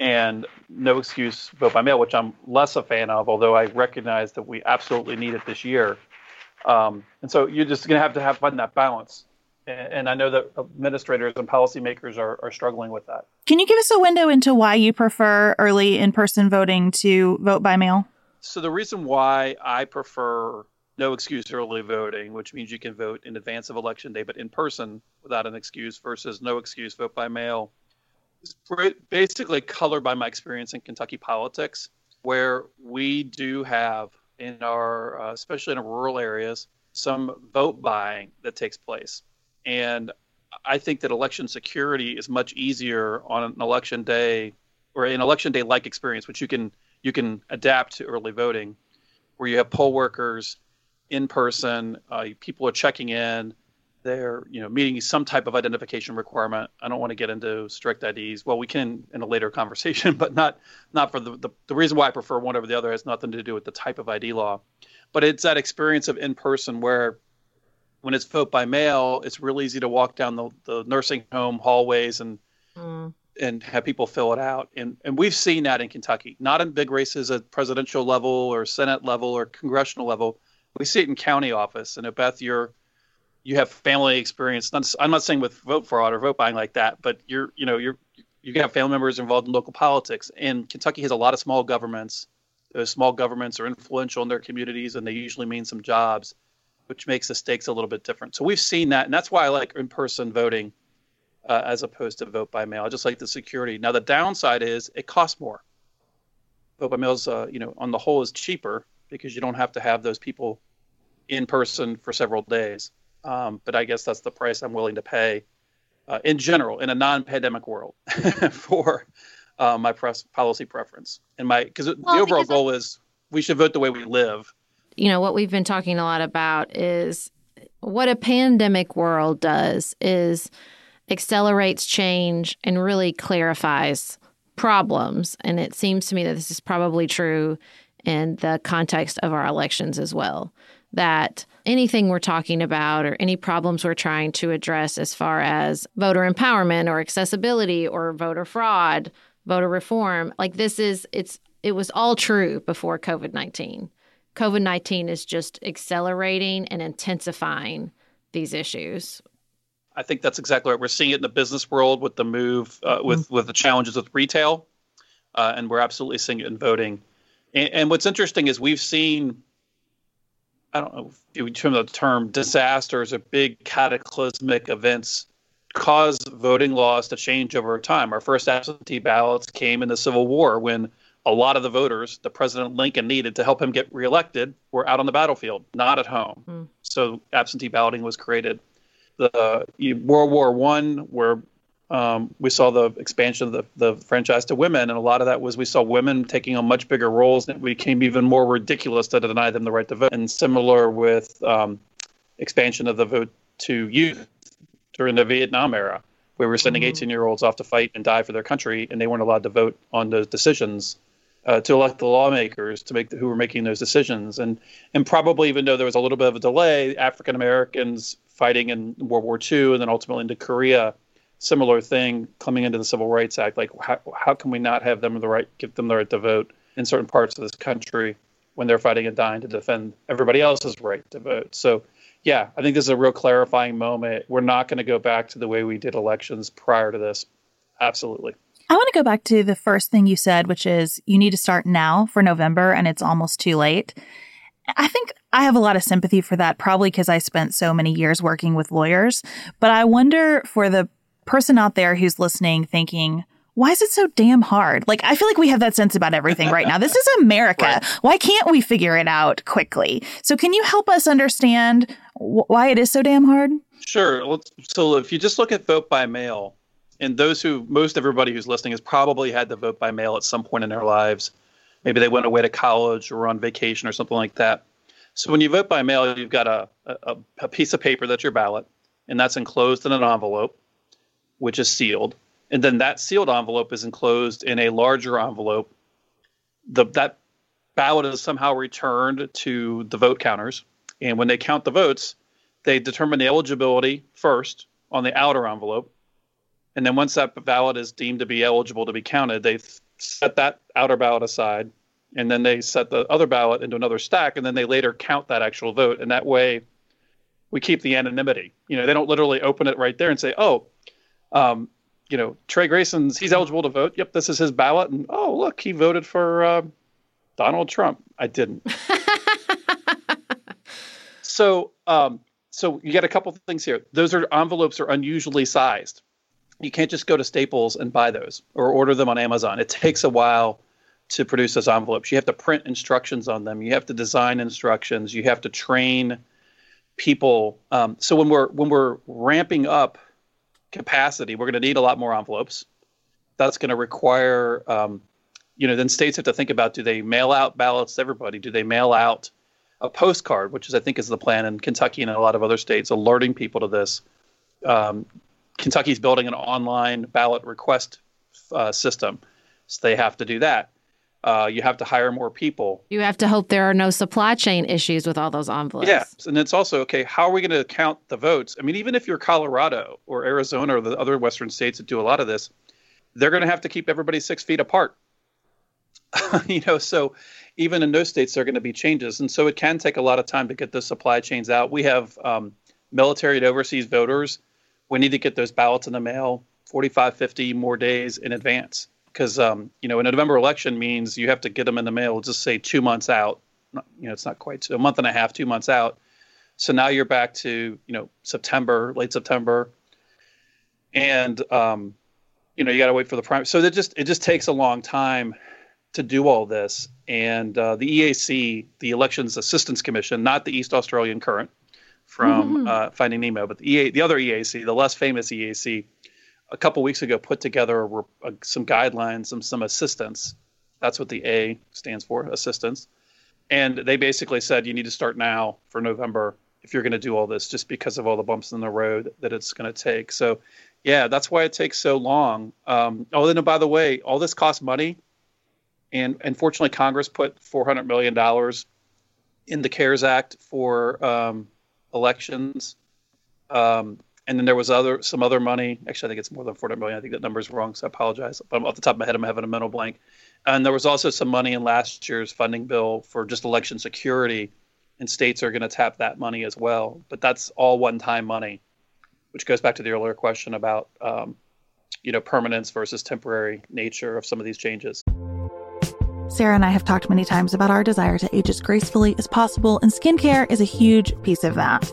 S4: and no excuse vote by mail, which I'm less a fan of. Although I recognize that we absolutely need it this year. Um, and so you're just going to have to have find that balance. And, and I know that administrators and policymakers are, are struggling with that.
S3: Can you give us a window into why you prefer early in person voting to vote by mail?
S4: So, the reason why I prefer no excuse early voting, which means you can vote in advance of election day, but in person without an excuse, versus no excuse vote by mail, is basically colored by my experience in Kentucky politics, where we do have in our, uh, especially in rural areas, some vote buying that takes place. And I think that election security is much easier on an election day or an election day like experience, which you can you can adapt to early voting, where you have poll workers in person, uh, people are checking in, they're you know meeting some type of identification requirement. I don't want to get into strict IDs. Well, we can in a later conversation, but not not for the, the the reason why I prefer one over the other has nothing to do with the type of ID law, but it's that experience of in person where when it's vote by mail, it's real easy to walk down the, the nursing home hallways and mm. And have people fill it out. And and we've seen that in Kentucky, not in big races at presidential level or Senate level or congressional level. We see it in county office. And if Beth, you're you have family experience. I'm not saying with vote fraud or vote buying like that, but you're you know you're you have family members involved in local politics, and Kentucky has a lot of small governments. Those small governments are influential in their communities, and they usually mean some jobs, which makes the stakes a little bit different. So we've seen that, and that's why I like in-person voting uh, as opposed to vote by mail. Just like the security. Now the downside is it costs more. Vote by mail is, uh, you know, on the whole is cheaper because you don't have to have those people in person for several days. Um, but I guess that's the price I'm willing to pay uh, in general in a non-pandemic world for uh, my press policy preference and my because well, the overall goal is we should vote the way we live.
S2: You know what we've been talking a lot about is what a pandemic world does is accelerates change and really clarifies problems and it seems to me that this is probably true in the context of our elections as well that anything we're talking about or any problems we're trying to address as far as voter empowerment or accessibility or voter fraud, voter reform, like this is it's it was all true before COVID-19. COVID-19 is just accelerating and intensifying these issues.
S4: I think that's exactly right. We're seeing it in the business world with the move, uh, with mm-hmm. with the challenges with retail, uh, and we're absolutely seeing it in voting. And, and, what's interesting is we've seen, I don't know, in terms of the term disasters or big cataclysmic events cause voting laws to change over time. Our first absentee ballots came in the Civil War when a lot of the voters that President Lincoln needed to help him get reelected were out on the battlefield, not at home. Mm. So absentee balloting was created. The World War One, where um, we saw the expansion of the, the franchise to women, and a lot of that was we saw women taking on much bigger roles, and it became even more ridiculous to deny them the right to vote. And similar with um, expansion of the vote to youth during the Vietnam era, where we were sending 18 mm-hmm. year olds off to fight and die for their country, and they weren't allowed to vote on those decisions. Uh, to elect the lawmakers to make the, who were making those decisions, and and probably even though there was a little bit of a delay, African Americans fighting in World War II and then ultimately into Korea similar thing coming into the Civil Rights Act. Like, how, how can we not have them the right, give them the right to vote in certain parts of this country when they're fighting and dying to defend everybody else's right to vote? So, yeah, I think this is a real clarifying moment. We're not going to go back to the way we did elections prior to this. Absolutely.
S3: I want to go back to the first thing you said, which is you need to start now for November and it's almost too late. I think I have a lot of sympathy for that, probably because I spent so many years working with lawyers. But I wonder for the person out there who's listening thinking, why is it so damn hard? Like, I feel like we have that sense about everything right now. This is America. Right. Why can't we figure it out quickly? So, can you help us understand wh- why it is so damn hard?
S4: Sure. So, if you just look at vote by mail, and those who, most everybody who's listening has probably had to vote by mail at some point in their lives. Maybe they went away to college or on vacation or something like that. So, when you vote by mail, you've got a, a, a piece of paper that's your ballot, and that's enclosed in an envelope which is sealed, and then that sealed envelope is enclosed in a larger envelope. The that ballot is somehow returned to the vote counters, and when they count the votes, they determine the eligibility first on the outer envelope, and then once that ballot is deemed to be eligible to be counted, they set that outer ballot aside, and then they set the other ballot into another stack, and then they later count that actual vote, and that way we keep the anonymity. You know, they don't literally open it right there and say, "Oh, um, you know, Trey Grayson's he's eligible to vote. Yep, this is his ballot, and oh look, he voted for uh, Donald Trump. I didn't. so, um, so you get a couple things here. Those are envelopes are unusually sized. You can't just go to Staples and buy those or order them on Amazon. It takes a while to produce those envelopes. You have to print instructions on them. You have to design instructions. You have to train people. Um, so when we're when we're ramping up capacity, we're going to need a lot more envelopes. That's going to require, um, you know, then states have to think about do they mail out ballots to everybody? Do they mail out a postcard, which is I think is the plan in Kentucky and a lot of other states, alerting people to this. Um, Kentucky's building an online ballot request uh, system, so they have to do that. Uh, you have to hire more people.
S2: You have to hope there are no supply chain issues with all those envelopes.
S4: Yeah, and it's also okay. How are we going to count the votes? I mean, even if you're Colorado or Arizona or the other Western states that do a lot of this, they're going to have to keep everybody six feet apart. you know, so even in those states, there are going to be changes, and so it can take a lot of time to get those supply chains out. We have um, military and overseas voters. We need to get those ballots in the mail 45, 50 more days in advance because um, you know, a November election means you have to get them in the mail. Just say two months out. You know, it's not quite a month and a half, two months out. So now you're back to you know September, late September, and um, you know you got to wait for the prime. So it just it just takes a long time to do all this. And uh, the EAC, the Elections Assistance Commission, not the East Australian Current from mm-hmm. uh, Finding Nemo, but the EA, the other EAC, the less famous EAC, a couple weeks ago put together a, a, some guidelines, some some assistance. That's what the A stands for, assistance. And they basically said you need to start now for November if you're going to do all this, just because of all the bumps in the road that it's going to take. So, yeah, that's why it takes so long. Um, oh, and by the way, all this costs money, and unfortunately, Congress put 400 million dollars in the CARES Act for um, elections. Um, and then there was other some other money. Actually, I think it's more than 400 million. I think that number is wrong, so I apologize. But off the top of my head, I'm having a mental blank. And there was also some money in last year's funding bill for just election security, and states are going to tap that money as well. But that's all one-time money, which goes back to the earlier question about um, you know permanence versus temporary nature of some of these changes.
S3: Sarah and I have talked many times about our desire to age as gracefully as possible, and skincare is a huge piece of that.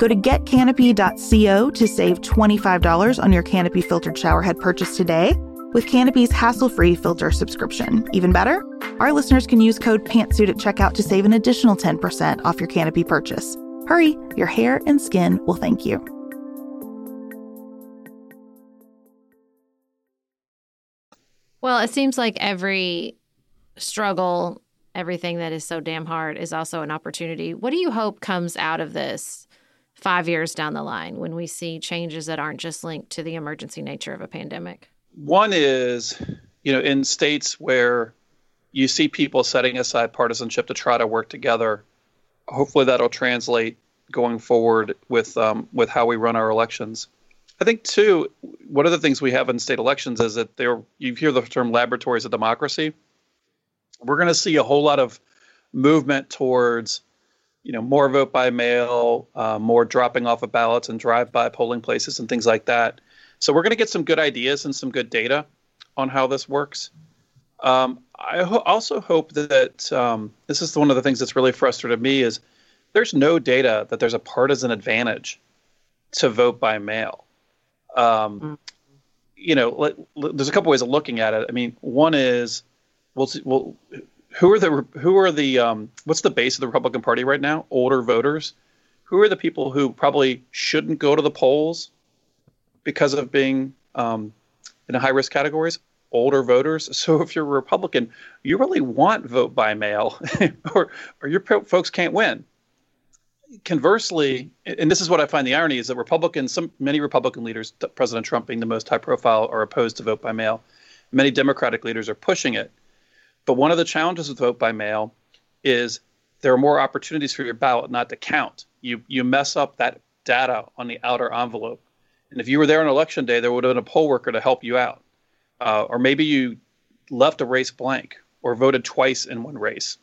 S3: Go to getcanopy.co to save $25 on your Canopy filtered showerhead purchase today with Canopy's hassle-free filter subscription. Even better, our listeners can use code PANTSUIT at checkout to save an additional 10% off your Canopy purchase. Hurry, your hair and skin will thank you.
S2: Well, it seems like every struggle, everything that is so damn hard is also an opportunity. What do you hope comes out of this five years down the line when we see changes that aren't just linked to the emergency nature of a pandemic?
S4: One is, you know, in states where you see people setting aside partisanship to try to work together, hopefully that'll translate going forward with um, with how we run our elections. I think too, one of the things we have in state elections is that there you hear the term laboratories of democracy. We're going to see a whole lot of movement towards you know, more vote by mail, uh, more dropping off of ballots and drive-by polling places and things like that. So we're going to get some good ideas and some good data on how this works. Um, I ho- also hope that um, this is one of the things that's really frustrated me is there's no data that there's a partisan advantage to vote by mail. Um, mm. You know, let, let, there's a couple ways of looking at it. I mean, one is we'll see, well, who are the who are the um, what's the base of the Republican Party right now? Older voters. Who are the people who probably shouldn't go to the polls because of being um, in high risk categories? Older voters. So if you're a Republican, you really want vote by mail, or or your folks can't win. Conversely, and this is what I find the irony is that Republicans, some many Republican leaders, President Trump being the most high profile, are opposed to vote by mail. Many Democratic leaders are pushing it. But one of the challenges with vote by mail is there are more opportunities for your ballot not to count. You you mess up that data on the outer envelope, and if you were there on election day, there would have been a poll worker to help you out, uh, or maybe you left a race blank or voted twice in one race.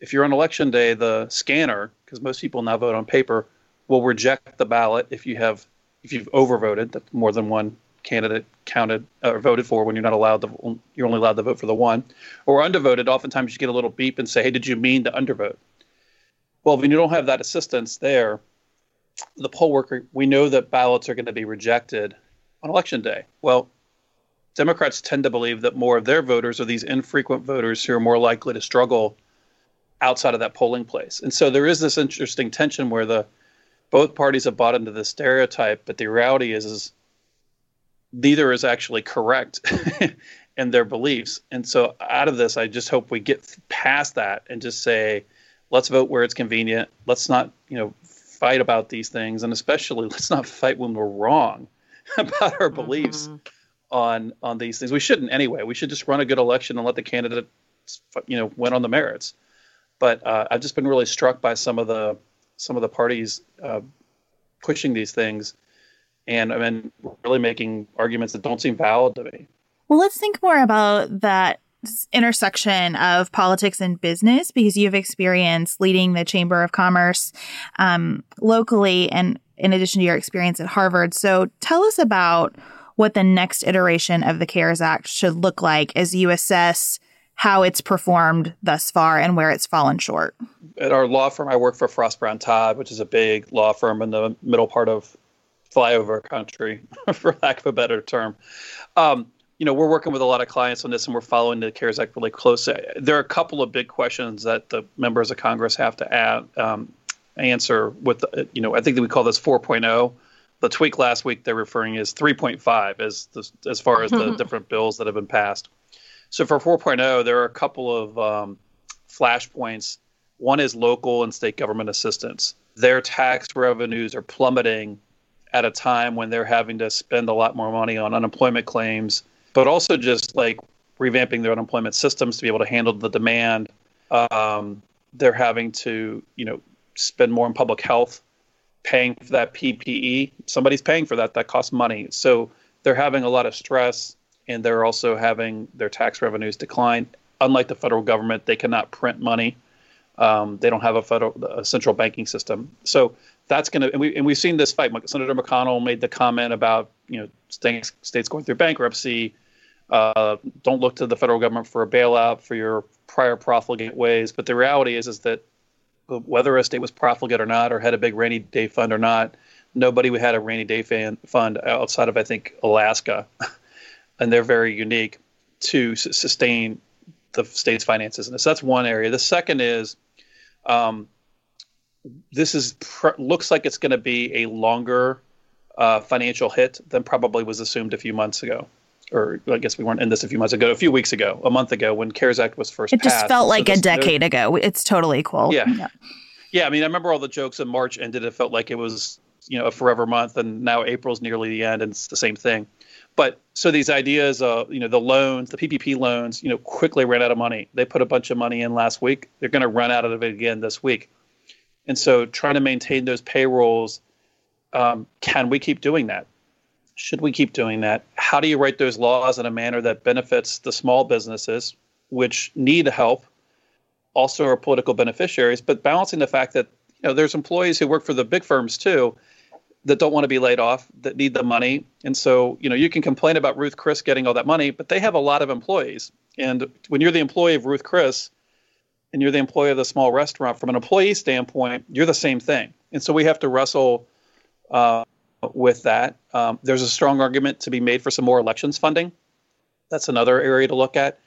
S4: If you're on election day, the scanner, because most people now vote on paper, will reject the ballot if you have if you've overvoted. More than one candidate counted or voted for when you're not allowed to you're only allowed to vote for the one or undervoted oftentimes you get a little beep and say hey did you mean to undervote? Well when you don't have that assistance there the poll worker we know that ballots are going to be rejected on election day. Well democrats tend to believe that more of their voters are these infrequent voters who are more likely to struggle outside of that polling place. And so there is this interesting tension where the both parties have bought into this stereotype but the reality is is neither is actually correct in their beliefs. And so out of this, I just hope we get past that and just say, let's vote where it's convenient. Let's not, you know, fight about these things, and especially let's not fight when we're wrong about our beliefs mm-hmm. on on these things. We shouldn't anyway. We should just run a good election and let the candidates, you know, win on the merits. But uh, I've just been really struck by some of the some of the parties uh, pushing these things and I mean, really making arguments that don't seem valid to me.
S3: Well, let's think more about that intersection of politics and business because you have experience leading the Chamber of Commerce um, locally and in addition to your experience at Harvard. So tell us about what the next iteration of the CARES Act should look like as you assess how it's performed thus far and where it's fallen short.
S4: At our law firm, I work for Frost Brown Todd, which is a big law firm in the middle part of flyover country, for lack of a better term. Um, you know, we're working with a lot of clients on this, and we're following the CARES Act really closely. There are a couple of big questions that the members of Congress have to add, um, answer. With the, you know, I think that we call this 4.0. The tweak last week they're referring is 3.5 as the, as far as the different bills that have been passed. So for 4.0, there are a couple of um, flashpoints. One is local and state government assistance. Their tax revenues are plummeting at a time when they're having to spend a lot more money on unemployment claims, but also just like revamping their unemployment systems to be able to handle the demand. Um, they're having to, you know, spend more on public health, paying for that PPE. Somebody's paying for that. That costs money. So they're having a lot of stress, and they're also having their tax revenues decline. Unlike the federal government, they cannot print money. Um, they don't have a federal a central banking system. So that's going to and we and we've seen this fight. Senator McConnell made the comment about you know states states going through bankruptcy. Uh, don't look to the federal government for a bailout for your prior profligate ways. But the reality is is that whether a state was profligate or not, or had a big rainy day fund or not, nobody had a rainy day fan, fund outside of I think Alaska, and they're very unique to s- sustain the state's finances. And so that's one area. The second is um, this is pr- looks like it's going to be a longer uh, financial hit than probably was assumed a few months ago. Or I guess we weren't in this a few months ago, a few weeks ago, a month ago when CARES Act was first
S3: it
S4: passed.
S3: just felt like so a decade ago. It's totally cool.
S4: Yeah. yeah. Yeah. I mean, I remember all the jokes in March ended. It felt like it was, you know, a forever month. And now April's nearly the end and it's the same thing. But so these ideas, uh, you know, the loans, the PPP loans, you know, quickly ran out of money. They put a bunch of money in last week. They're going to run out of it again this week. And so trying to maintain those payrolls, um, can we keep doing that? Should we keep doing that? How do you write those laws in a manner that benefits the small businesses, which need help, also are political beneficiaries, but balancing the fact that you know there's employees who work for the big firms too that don't want to be laid off, that need the money. And so, you know, you can complain about Ruth Chris getting all that money, but they have a lot of employees. And when you're the employee of Ruth Chris, and you're the employee of the small restaurant, from an employee standpoint, you're the same thing. And so we have to wrestle uh, with that. Um, there's a strong argument to be made for some more elections funding. That's another area to look at.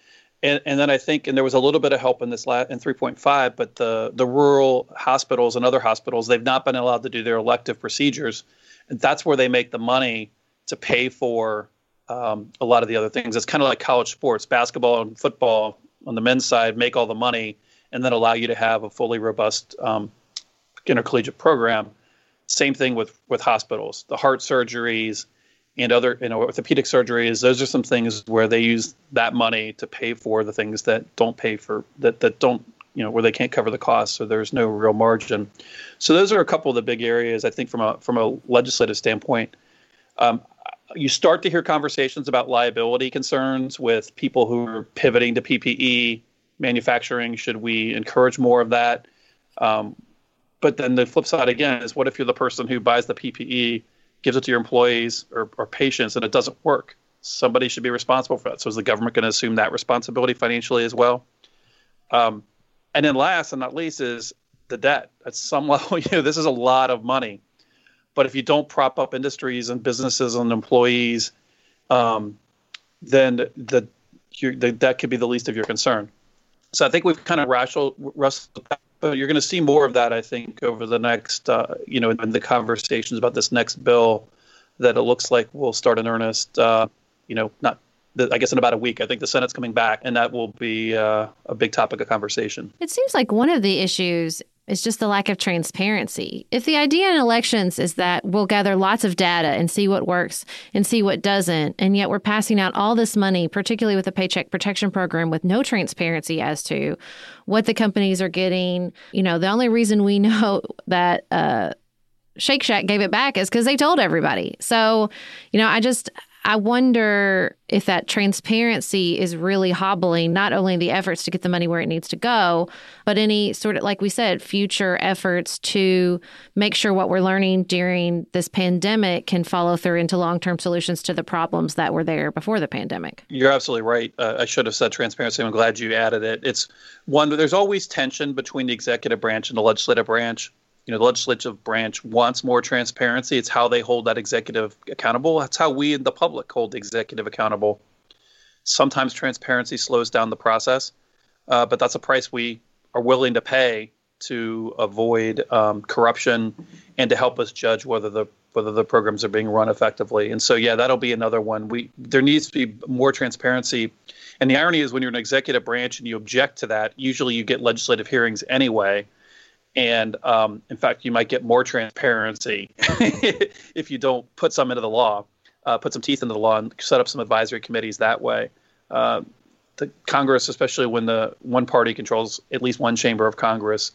S4: And, and then I think, and there was a little bit of help in this la- in 3.5, but the the rural hospitals and other hospitals, they've not been allowed to do their elective procedures, and that's where they make the money to pay for um, a lot of the other things. It's kind of like college sports, basketball and football on the men's side make all the money, and then allow you to have a fully robust um, intercollegiate program. Same thing with with hospitals, the heart surgeries and other you know orthopedic surgeries. Those are some things where they use that money to pay for the things that don't pay for that that don't you know where they can't cover the costs, so there's no real margin. So those are a couple of the big areas I think from a from a legislative standpoint. Um, you start to hear conversations about liability concerns with people who are pivoting to PPE manufacturing. Should we encourage more of that? Um, but then the flip side again is what if you're the person who buys the PPE, gives it to your employees or, or patients, and it doesn't work? Somebody should be responsible for that. So is the government going to assume that responsibility financially as well? Um, and then last and not least is the debt. At some level, you know, this is a lot of money but if you don't prop up industries and businesses and employees, um, then the, the, that could be the least of your concern. So I think we've kind of wrestled, wrestled but you're going to see more of that, I think, over the next, uh, you know, in the conversations about this next bill that it looks like will start in earnest, uh, you know, not I guess in about a week. I think the Senate's coming back, and that will be uh, a big topic of conversation.
S2: It seems like one of the issues is just the lack of transparency. If the idea in elections is that we'll gather lots of data and see what works and see what doesn't, and yet we're passing out all this money, particularly with the Paycheck Protection Program, with no transparency as to what the companies are getting. You know, the only reason we know that uh, Shake Shack gave it back is because they told everybody. So, you know, I just I wonder if that transparency is really hobbling not only the efforts to get the money where it needs to go, but any sort of, like we said, future efforts to make sure what we're learning during this pandemic can follow through into long term solutions to the problems that were there before the pandemic.
S4: You're absolutely right. Uh, I should have said transparency. I'm glad you added it. It's one, there's always tension between the executive branch and the legislative branch you know the legislative branch wants more transparency. It's how they hold that executive accountable. That's how we in the public hold the executive accountable. Sometimes transparency slows down the process uh, but that's a price we are willing to pay to avoid um, corruption and to help us judge whether the whether the programs are being run effectively. And so yeah that'll be another one. We there needs to be more transparency. And the irony is when you're an executive branch and you object to that usually you get legislative hearings anyway and um, in fact, you might get more transparency if you don't put some into the law, uh, put some teeth into the law, and set up some advisory committees that way. Uh, the Congress, especially when the one party controls at least one chamber of Congress,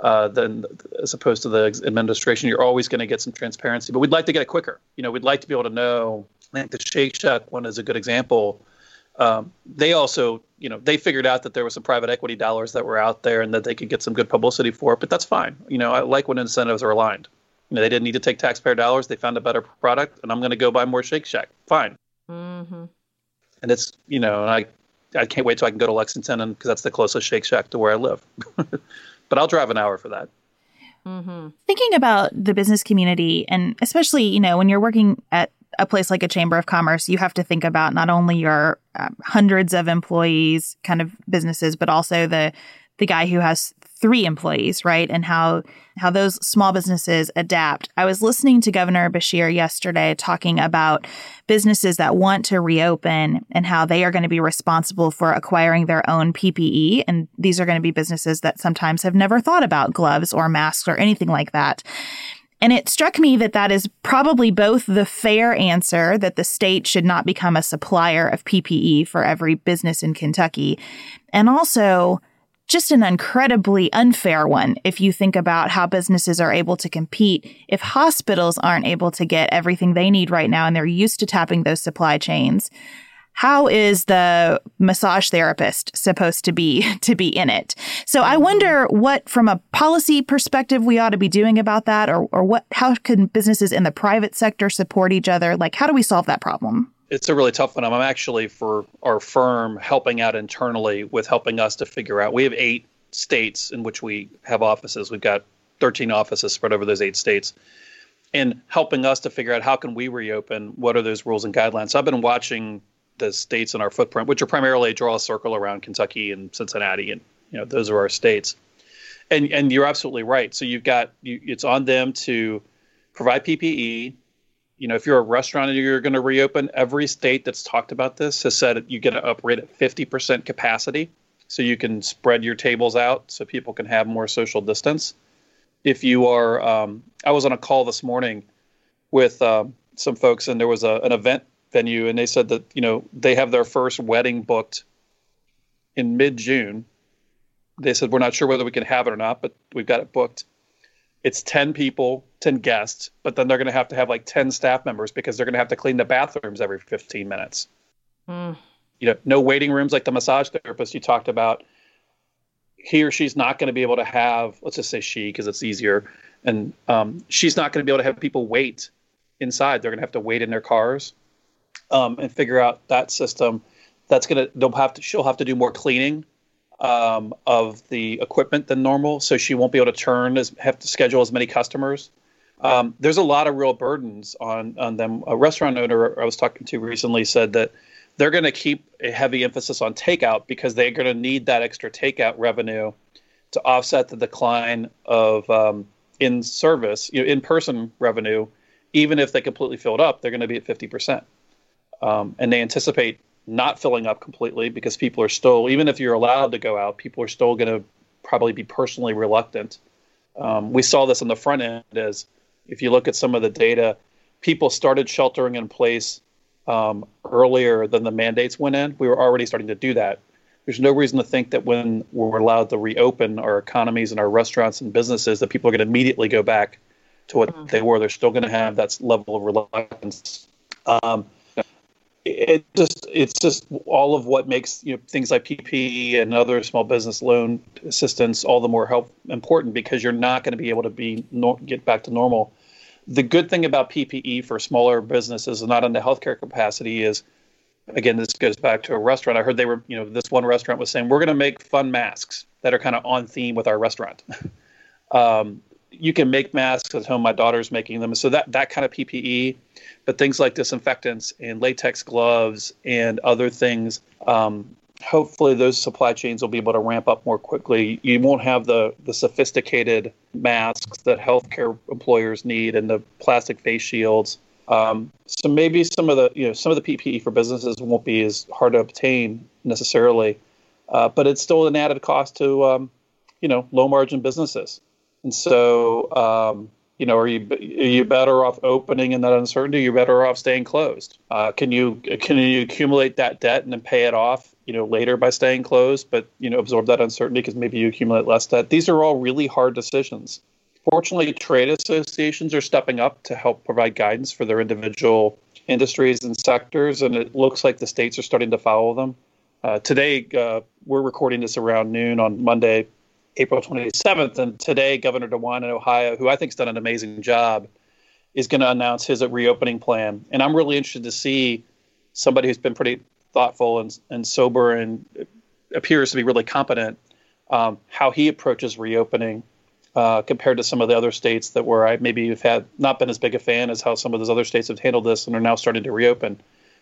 S4: uh, then as opposed to the administration, you're always going to get some transparency. But we'd like to get it quicker. You know, we'd like to be able to know. Think the Shake Shack one is a good example um, they also, you know, they figured out that there was some private equity dollars that were out there and that they could get some good publicity for it. But that's fine. You know, I like when incentives are aligned. You know, they didn't need to take taxpayer dollars. They found a better product, and I'm going to go buy more Shake Shack. Fine. Mm-hmm. And it's, you know, I, I can't wait till I can go to Lexington, and because that's the closest Shake Shack to where I live. but I'll drive an hour for that.
S3: Mm-hmm. Thinking about the business community, and especially, you know, when you're working at a place like a chamber of commerce, you have to think about not only your um, hundreds of employees kind of businesses, but also the the guy who has three employees, right? And how how those small businesses adapt. I was listening to Governor Beshear yesterday talking about businesses that want to reopen and how they are going to be responsible for acquiring their own PPE. And these are going to be businesses that sometimes have never thought about gloves or masks or anything like that. And it struck me that that is probably both the fair answer that the state should not become a supplier of PPE for every business in Kentucky, and also just an incredibly unfair one if you think about how businesses are able to compete if hospitals aren't able to get everything they need right now and they're used to tapping those supply chains how is the massage therapist supposed to be to be in it? So i mm-hmm. wonder what from a policy perspective we ought to be doing about that or, or what how can businesses in the private sector support each other? Like how do we solve that problem?
S4: It's a really tough one. I'm actually for our firm helping out internally with helping us to figure out. We have eight states in which we have offices. We've got 13 offices spread over those eight states. And helping us to figure out how can we reopen? What are those rules and guidelines? So i've been watching the states in our footprint, which are primarily draw a circle around Kentucky and Cincinnati, and you know those are our states. And and you're absolutely right. So you've got you, it's on them to provide PPE. You know, if you're a restaurant and you're going to reopen, every state that's talked about this has said you get to operate at 50% capacity, so you can spread your tables out so people can have more social distance. If you are, um, I was on a call this morning with um, some folks, and there was a, an event venue, and they said that you know they have their first wedding booked in mid June. They said we're not sure whether we can have it or not, but we've got it booked. It's ten people, ten guests, but then they're going to have to have like ten staff members because they're going to have to clean the bathrooms every fifteen minutes. Mm. You know, no waiting rooms like the massage therapist you talked about. He or she's not going to be able to have, let's just say she, because it's easier, and um, she's not going to be able to have people wait inside. They're going to have to wait in their cars um, and figure out that system. That's to they'll have to she'll have to do more cleaning um, of the equipment than normal, so she won't be able to turn as have to schedule as many customers. Um, there's a lot of real burdens on on them. A restaurant owner I was talking to recently said that they're going to keep a heavy emphasis on takeout because they're going to need that extra takeout revenue to offset the decline of um, in service, you know, in person revenue even if they completely filled up, they're going to be at 50%. Um, and they anticipate not filling up completely because people are still, even if you're allowed to go out, people are still going to probably be personally reluctant. Um, we saw this on the front end as if you look at some of the data, people started sheltering in place um, earlier than the mandates went in. We were already starting to do that. There's no reason to think that when we're allowed to reopen our economies and our restaurants and businesses, that people are going to immediately go back to what mm-hmm. they were. They're still going to have that level of reluctance. Um, it just it's just all of what makes you know things like PPP and other small business loan assistance all the more help important because you're not going to be able to be get back to normal. The good thing about PPE for smaller businesses not in the healthcare capacity is again this goes back to a restaurant. I heard they were you know this one restaurant was saying we're going to make fun masks that are kind of on theme with our restaurant. um, you can make masks at home. My daughter's making them. So that that kind of PPE, but things like disinfectants and latex gloves and other things. Um, hopefully, those supply chains will be able to ramp up more quickly. You won't have the the sophisticated masks that healthcare employers need and the plastic face shields. Um, so maybe some of the you know some of the PPE for businesses won't be as hard to obtain necessarily, uh, but it's still an added cost to um, you know low margin businesses. And so, um, you know, are you are you better off opening in that uncertainty? You're better off staying closed. Uh, can you can you accumulate that debt and then pay it off, you know, later by staying closed, but you know, absorb that uncertainty because maybe you accumulate less debt. These are all really hard decisions. Fortunately, trade associations are stepping up to help provide guidance for their individual industries and sectors, and it looks like the states are starting to follow them. Uh, today, uh, we're recording this around noon on Monday. April 27th. And today, Governor DeWine in Ohio, who I think has done an amazing job, is going to announce his reopening plan. And I'm really interested to see somebody who's been pretty thoughtful and, and sober and appears to be really competent um, how he approaches reopening uh, compared to some of the other states that where I maybe have had not been as big a fan as how some of those other states have handled this and are now starting to reopen.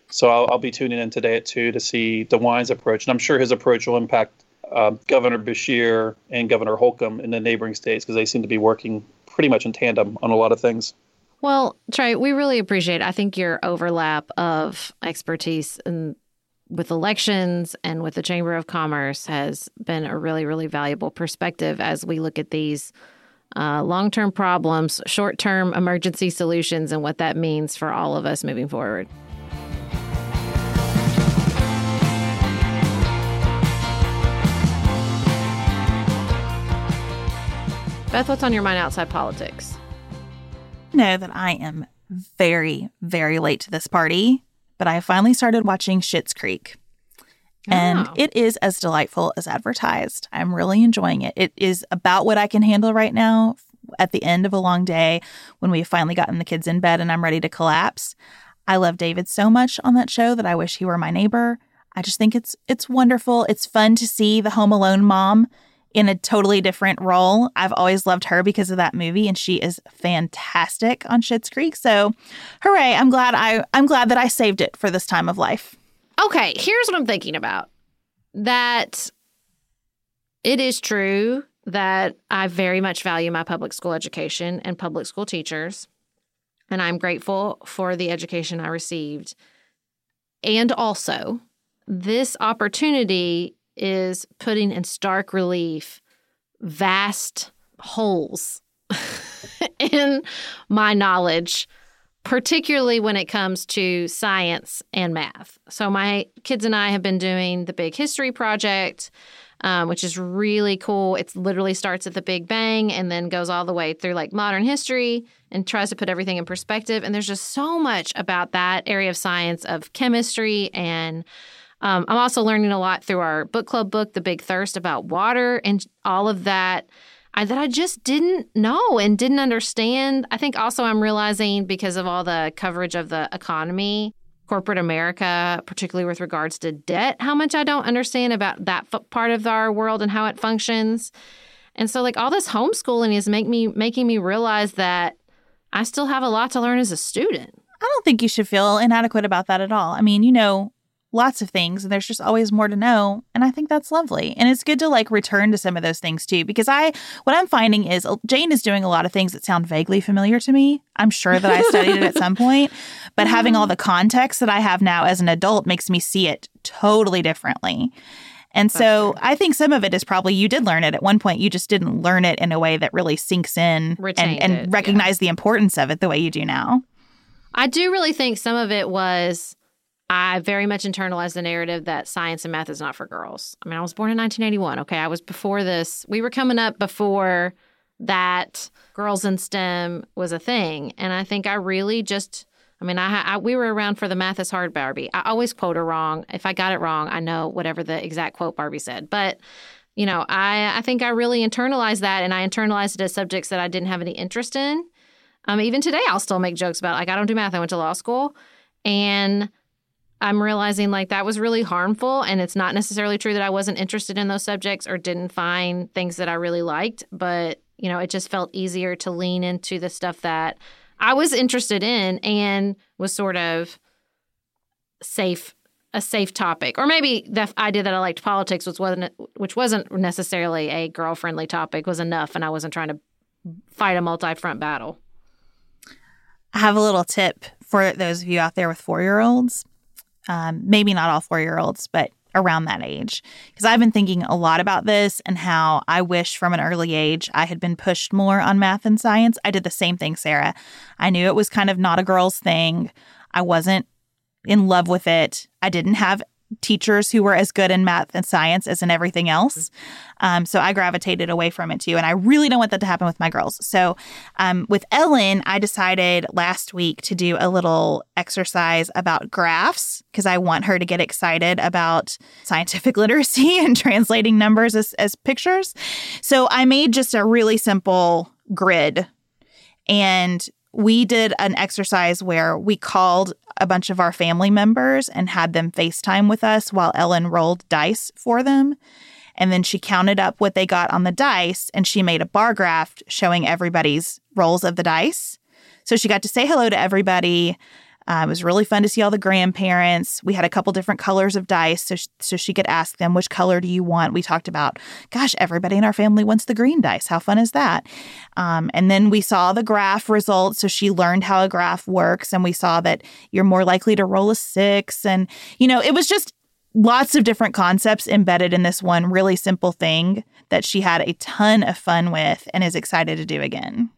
S4: So I'll, I'll be tuning in today at two to see DeWine's approach, and I'm sure his approach will impact uh, Governor Beshear and Governor Holcomb in the neighboring states because they seem to be working pretty much in tandem on a lot of things.
S2: Well, Trey, we really appreciate. I think your overlap of expertise in, with elections and with the Chamber of Commerce has been a really, really valuable perspective as we look at these uh, long term problems, short term emergency solutions, and what that means for all of us moving forward. Beth, what's on your mind outside politics?
S3: Know that I am very, very late to this party, but I finally started watching Schitt's Creek. And oh. it is as delightful as advertised. I'm really enjoying it. It is about what I can handle right now at the end of a long day when we've finally gotten the kids in bed and I'm ready to collapse. I love David so much on that show that I wish he were my neighbor. I just think it's it's wonderful. It's fun to see the home alone mom in a totally different role. I've always loved her because of that movie and she is fantastic on Schitt's Creek. So, hooray, I'm glad I I'm glad that I saved it for this time of life.
S2: Okay, here's what I'm thinking about. That it is true that I very much value my public school education and public school teachers. And I'm grateful for the education I received. And also, this opportunity is putting in stark relief vast holes in my knowledge, particularly when it comes to science and math. So, my kids and I have been doing the big history project. Um, which is really cool. It literally starts at the Big Bang and then goes all the way through like modern history and tries to put everything in perspective. And there's just so much about that area of science, of chemistry. And um, I'm also learning a lot through our book club book, The Big Thirst, about water and all of that. I, that I just didn't know and didn't understand. I think also I'm realizing because of all the coverage of the economy, corporate America, particularly with regards to debt, how much I don't understand about that part of our world and how it functions. And so like all this homeschooling is make me making me realize that I still have a lot to learn as a student.
S3: I don't think you should feel inadequate about that at all. I mean, you know, lots of things and there's just always more to know and i think that's lovely and it's good to like return to some of those things too because i what i'm finding is uh, jane is doing a lot of things that sound vaguely familiar to me i'm sure that i studied it at some point but having all the context that i have now as an adult makes me see it totally differently and so I think some of it is probably you did learn it at one point. You just didn't learn it in a way that really sinks in
S2: Retained
S3: and,
S2: it,
S3: recognize
S2: yeah.
S3: the importance of it the way you do now.
S2: I do really think some of it was I very much internalized the narrative that science and math is not for girls. I mean, I was born in 1981. Okay. I was before this. We were coming up before that girls in STEM was a thing. And I think I really just, I mean, I, I we were around for the math is hard Barbie. I always quote her wrong. If I got it wrong, I know whatever the exact quote Barbie said. But, you know, I, I think I really internalized that and I internalized it as subjects that I didn't have any interest in. Um, even today, I'll still make jokes about like I don't do math. I went to law school, and I'm realizing like that was really harmful. And it's not necessarily true that I wasn't interested in those subjects or didn't find things that I really liked, but you know, it just felt easier to lean into the stuff that I was interested in and was sort of safe a safe topic or maybe the idea that i liked politics which wasn't which wasn't necessarily a girl friendly topic was enough and i wasn't trying to fight a multi-front battle
S3: I have a little tip for those of you out there with four year olds. Um, maybe not all four year olds, but around that age. Because I've been thinking a lot about this and how I wish from an early age I had been pushed more on math and science. I did the same thing, Sarah. I knew it was kind of not a girl's thing. I wasn't in love with it. I didn't have teachers who were as good in math and science as in everything else. Um, so I gravitated away from it too. And I really don't want that to happen with my girls. So um, with Ellen, I decided last week to do a little exercise about graphs because I want her to get excited about scientific literacy and translating numbers as, as pictures. So I made just a really simple grid and we did an exercise where we called a bunch of our family members and had them FaceTime with us while Ellen rolled dice for them. And then she counted up what they got on the dice and she made a bar graph showing everybody's rolls of the dice. So she got to say hello to everybody. Uh, it was really fun to see all the grandparents. We had a couple different colors of dice, so sh- so she could ask them which color do you want. We talked about, gosh, everybody in our family wants the green dice. How fun is that? Um, and then we saw the graph results, so she learned how a graph works, and we saw that you're more likely to roll a six, and you know, it was just lots of different concepts embedded in this one really simple thing that she had a ton of fun with and is excited to do again.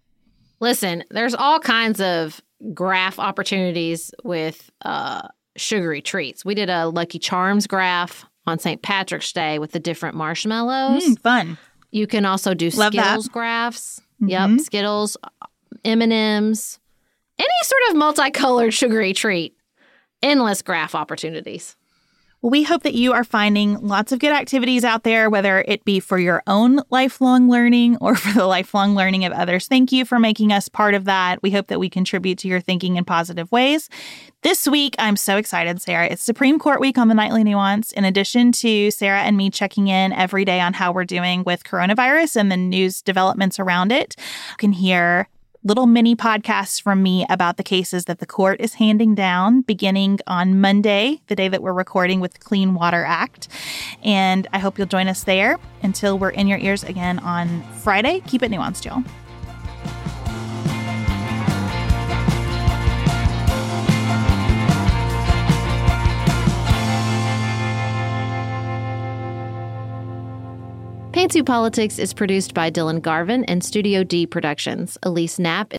S2: Listen, there's all kinds of graph opportunities with uh, sugary treats. We did a Lucky Charms graph on St. Patrick's Day with the different marshmallows.
S3: Mm, fun.
S2: You can also do
S3: Love that.
S2: Skittles graphs.
S3: Mhm.
S2: Yep, Skittles, M and M's, any sort of multicolored sugary treat. Endless graph opportunities.
S3: We hope that you are finding lots of good activities out there, whether it be for your own lifelong learning or for the lifelong learning of others. Thank you for making us part of that. We hope that we contribute to your thinking in positive ways. This week, I'm so excited, Sarah. It's Supreme Court Week on the Nightly Nuance. In addition to Sarah and me checking in every day on how we're doing with coronavirus and the news developments around it, you can hear little mini podcasts from me about the cases that the court is handing down beginning on Monday, the day that we're recording with the Clean Water Act. And I hope you'll join us there until we're in your ears again on Friday. Keep it nuanced, y'all.
S2: Pantsuit Politics is produced by Dylan Garvin and Studio D Productions. Elise Knapp